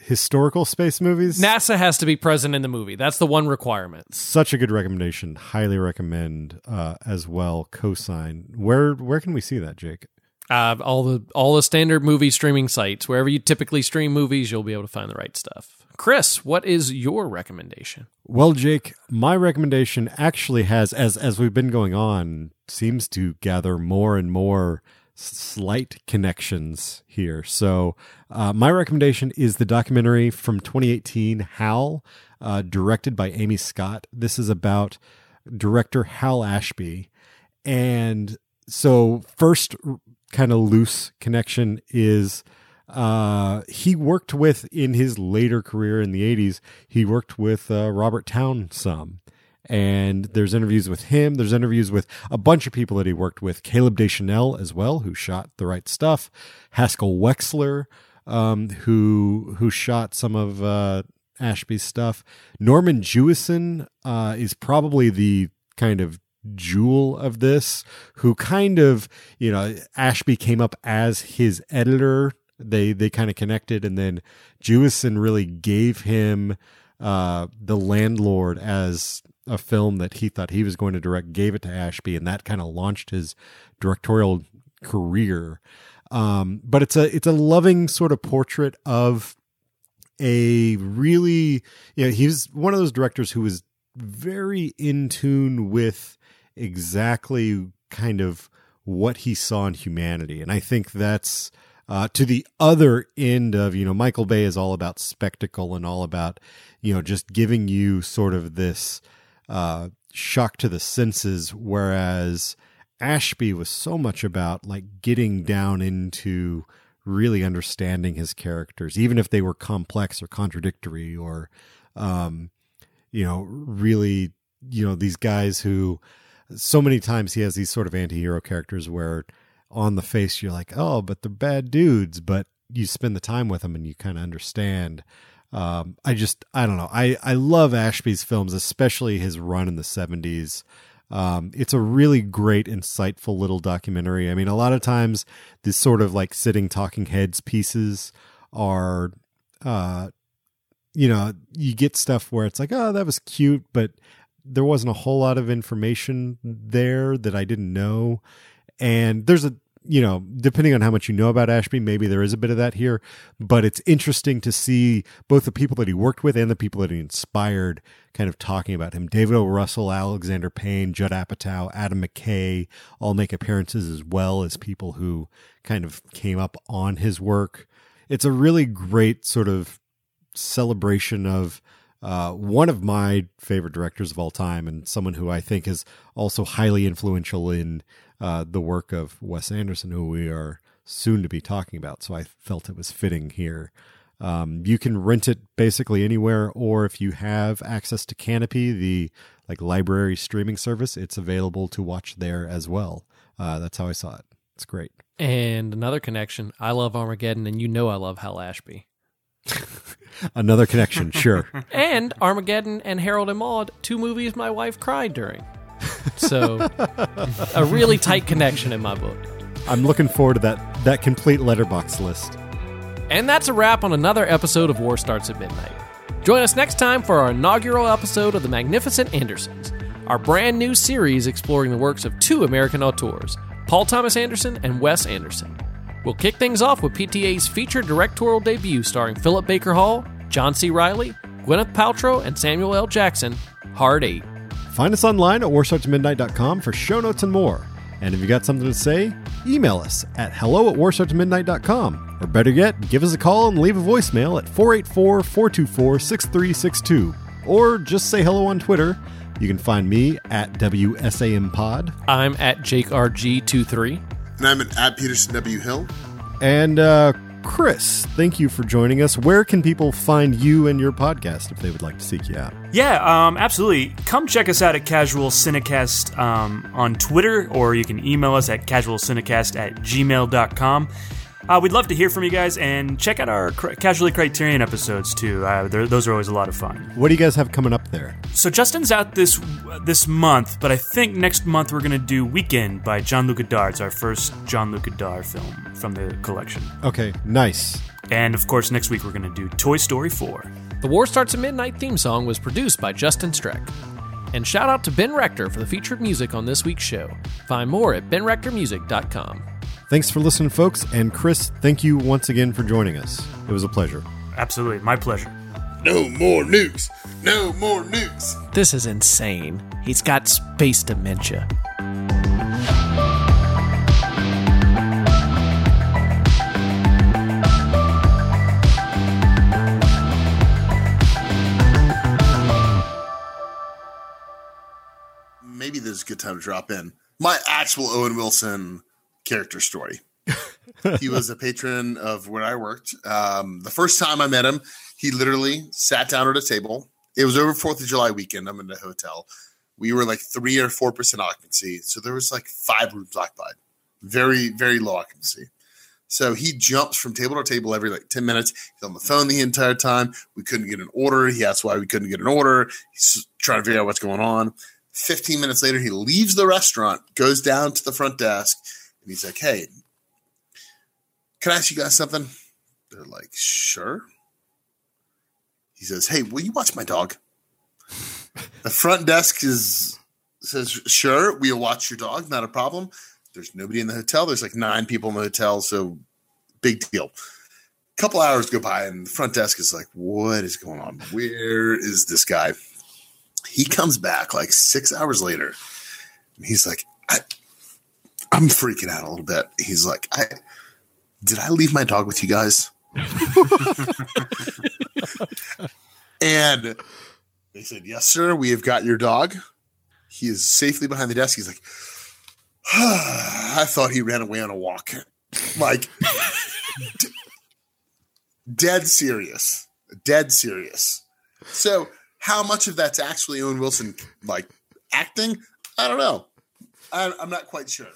historical space movies. NASA has to be present in the movie that's the one requirement Such a good recommendation. Highly recommend uh, as well. Cosign. Where where can we see that, Jake? Uh, all the all the standard movie streaming sites wherever you typically stream movies you'll be able to find the right stuff chris what is your recommendation Well, Jake, my recommendation actually has, as as we've been going on, seems to gather more and more slight connections here. So, uh, my recommendation is the documentary from 2018, Hal, uh, directed by Amy Scott. This is about director Hal Ashby, and so first kind of loose connection is uh, he worked with in his later career in the 80s he worked with uh, Robert Towne some. And there's interviews with him. There's interviews with a bunch of people that he worked with. Caleb deschanel as well who shot the right stuff. Haskell wexler um, who who shot some of uh, ashby's stuff. Norman jewison uh, is probably the kind of jewel of this who kind of you know ashby came up as his editor. They they kind of connected and then jewison really gave him uh the landlord as a film that he thought he was going to direct gave it to ashby and that kind of launched his directorial career. Um but it's a it's a loving sort of portrait of a really you know he's one of those directors who was very in tune with exactly kind of what he saw in humanity. And i think that's uh, to the other end of you know michael bay is all about spectacle and all about you know just giving you sort of this uh, shock to the senses. Whereas ashby was so much about like getting down into really understanding his characters even if they were complex or contradictory or um you know really you know these guys who so many times he has these sort of anti-hero characters where on the face you're like oh but they're bad dudes but you spend the time with them and you kind of understand. Um, I just I don't know. I I love Ashby's films, especially his run in the seventies. Um, it's a really great, insightful little documentary. I mean, a lot of times these sort of like sitting talking heads pieces are, uh, you know, you get stuff where it's like, oh, that was cute, but there wasn't a whole lot of information there that I didn't know. And there's a you know, depending on how much you know about Ashby, maybe there is a bit of that here, but it's interesting to see both the people that he worked with and the people that he inspired kind of talking about him. David O. Russell, Alexander Payne, Judd Apatow, Adam McKay all make appearances as well as people who kind of came up on his work. It's a really great sort of celebration of uh, one of my favorite directors of all time and someone who I think is also highly influential in uh, the work of Wes Anderson, who we are soon to be talking about. So I felt it was fitting here. Um, you can rent it basically anywhere, or if you have access to Kanopy, the like library streaming service, it's available to watch there as well. Uh, that's how I saw it. It's great. And another connection. I love Armageddon, and you know I love Hal Ashby. Another connection, sure. *laughs* and Armageddon and Harold and Maude, two movies my wife cried during. So, a really tight connection in my book. I'm looking forward to that that complete letterbox list. And that's a wrap on another episode of War Starts at Midnight. Join us next time for our inaugural episode of The Magnificent Andersons, our brand new series exploring the works of two American auteurs, Paul Thomas Anderson and Wes Anderson. We'll kick things off with PTA's featured directorial debut starring Philip Baker Hall, John C. Reilly, Gwyneth Paltrow, and Samuel L. Jackson, Hard Eight. Find us online at warstartsmidnight.com for show notes and more. And if you got something to say, email us at hello at warstartsmidnight.com. Or better yet, give us a call and leave a voicemail at 484 424 6362. Or just say hello on Twitter. You can find me at WSAMPod. I'm at JakeRG23. And I'm at Peterson W. Hill. And uh, Chris, thank you for joining us. Where can people find you and your podcast if they would like to seek you out? Yeah, um, absolutely. Come check us out at Casual Cinecast um, on Twitter, or you can email us at casualcinecast at gmail.com. Uh, we'd love to hear from you guys and check out our Casually Criterion episodes too. Uh, those are always a lot of fun. What do you guys have coming up there? So Justin's out this this month, but I think next month we're going to do Weekend by john luc Godard. It's our first john luc Godard film from the collection. Okay, nice. And of course, next week we're going to do Toy Story 4. The War Starts at Midnight theme song was produced by Justin Streck. And shout out to Ben Rector for the featured music on this week's show. Find more at benrectormusic.com. Thanks for listening, folks. And Chris, thank you once again for joining us. It was a pleasure. Absolutely. My pleasure. No more nukes. No more nukes. This is insane. He's got space dementia. Maybe this is a good time to drop in. My actual Owen Wilson character story. he was a patron of where I worked. Um, the first time I met him, he literally sat down at a table. It was over Fourth of July weekend. I'm in a hotel. We were like three or four percent occupancy, so there was like five rooms occupied. Very, very low occupancy. So he jumps from table to table every like 10 minutes. He's on the phone the entire time. We couldn't get an order. He asked why we couldn't get an order. He's trying to figure out what's going on. 15 minutes later, he leaves the restaurant, goes down to the front desk, and he's like, Hey, can I ask you guys something? They're like, Sure. He says, Hey, will you watch my dog? the front desk is says, Sure, we'll watch your dog, not a problem. There's nobody in the hotel. There's like nine people in the hotel, so big deal. A couple hours go by, and the front desk is like, What is going on? Where is this guy? He comes back like six hours later. And he's like, I, I'm freaking out a little bit. He's like, I did I leave my dog with you guys? *laughs* and they said, Yes, sir, we have got your dog. He is safely behind the desk. He's like, *sighs* I thought he ran away on a walk. Like, d- *laughs* dead serious. Dead serious. So, how much of that's actually Owen Wilson, like, acting? I don't know. I, I'm not quite sure.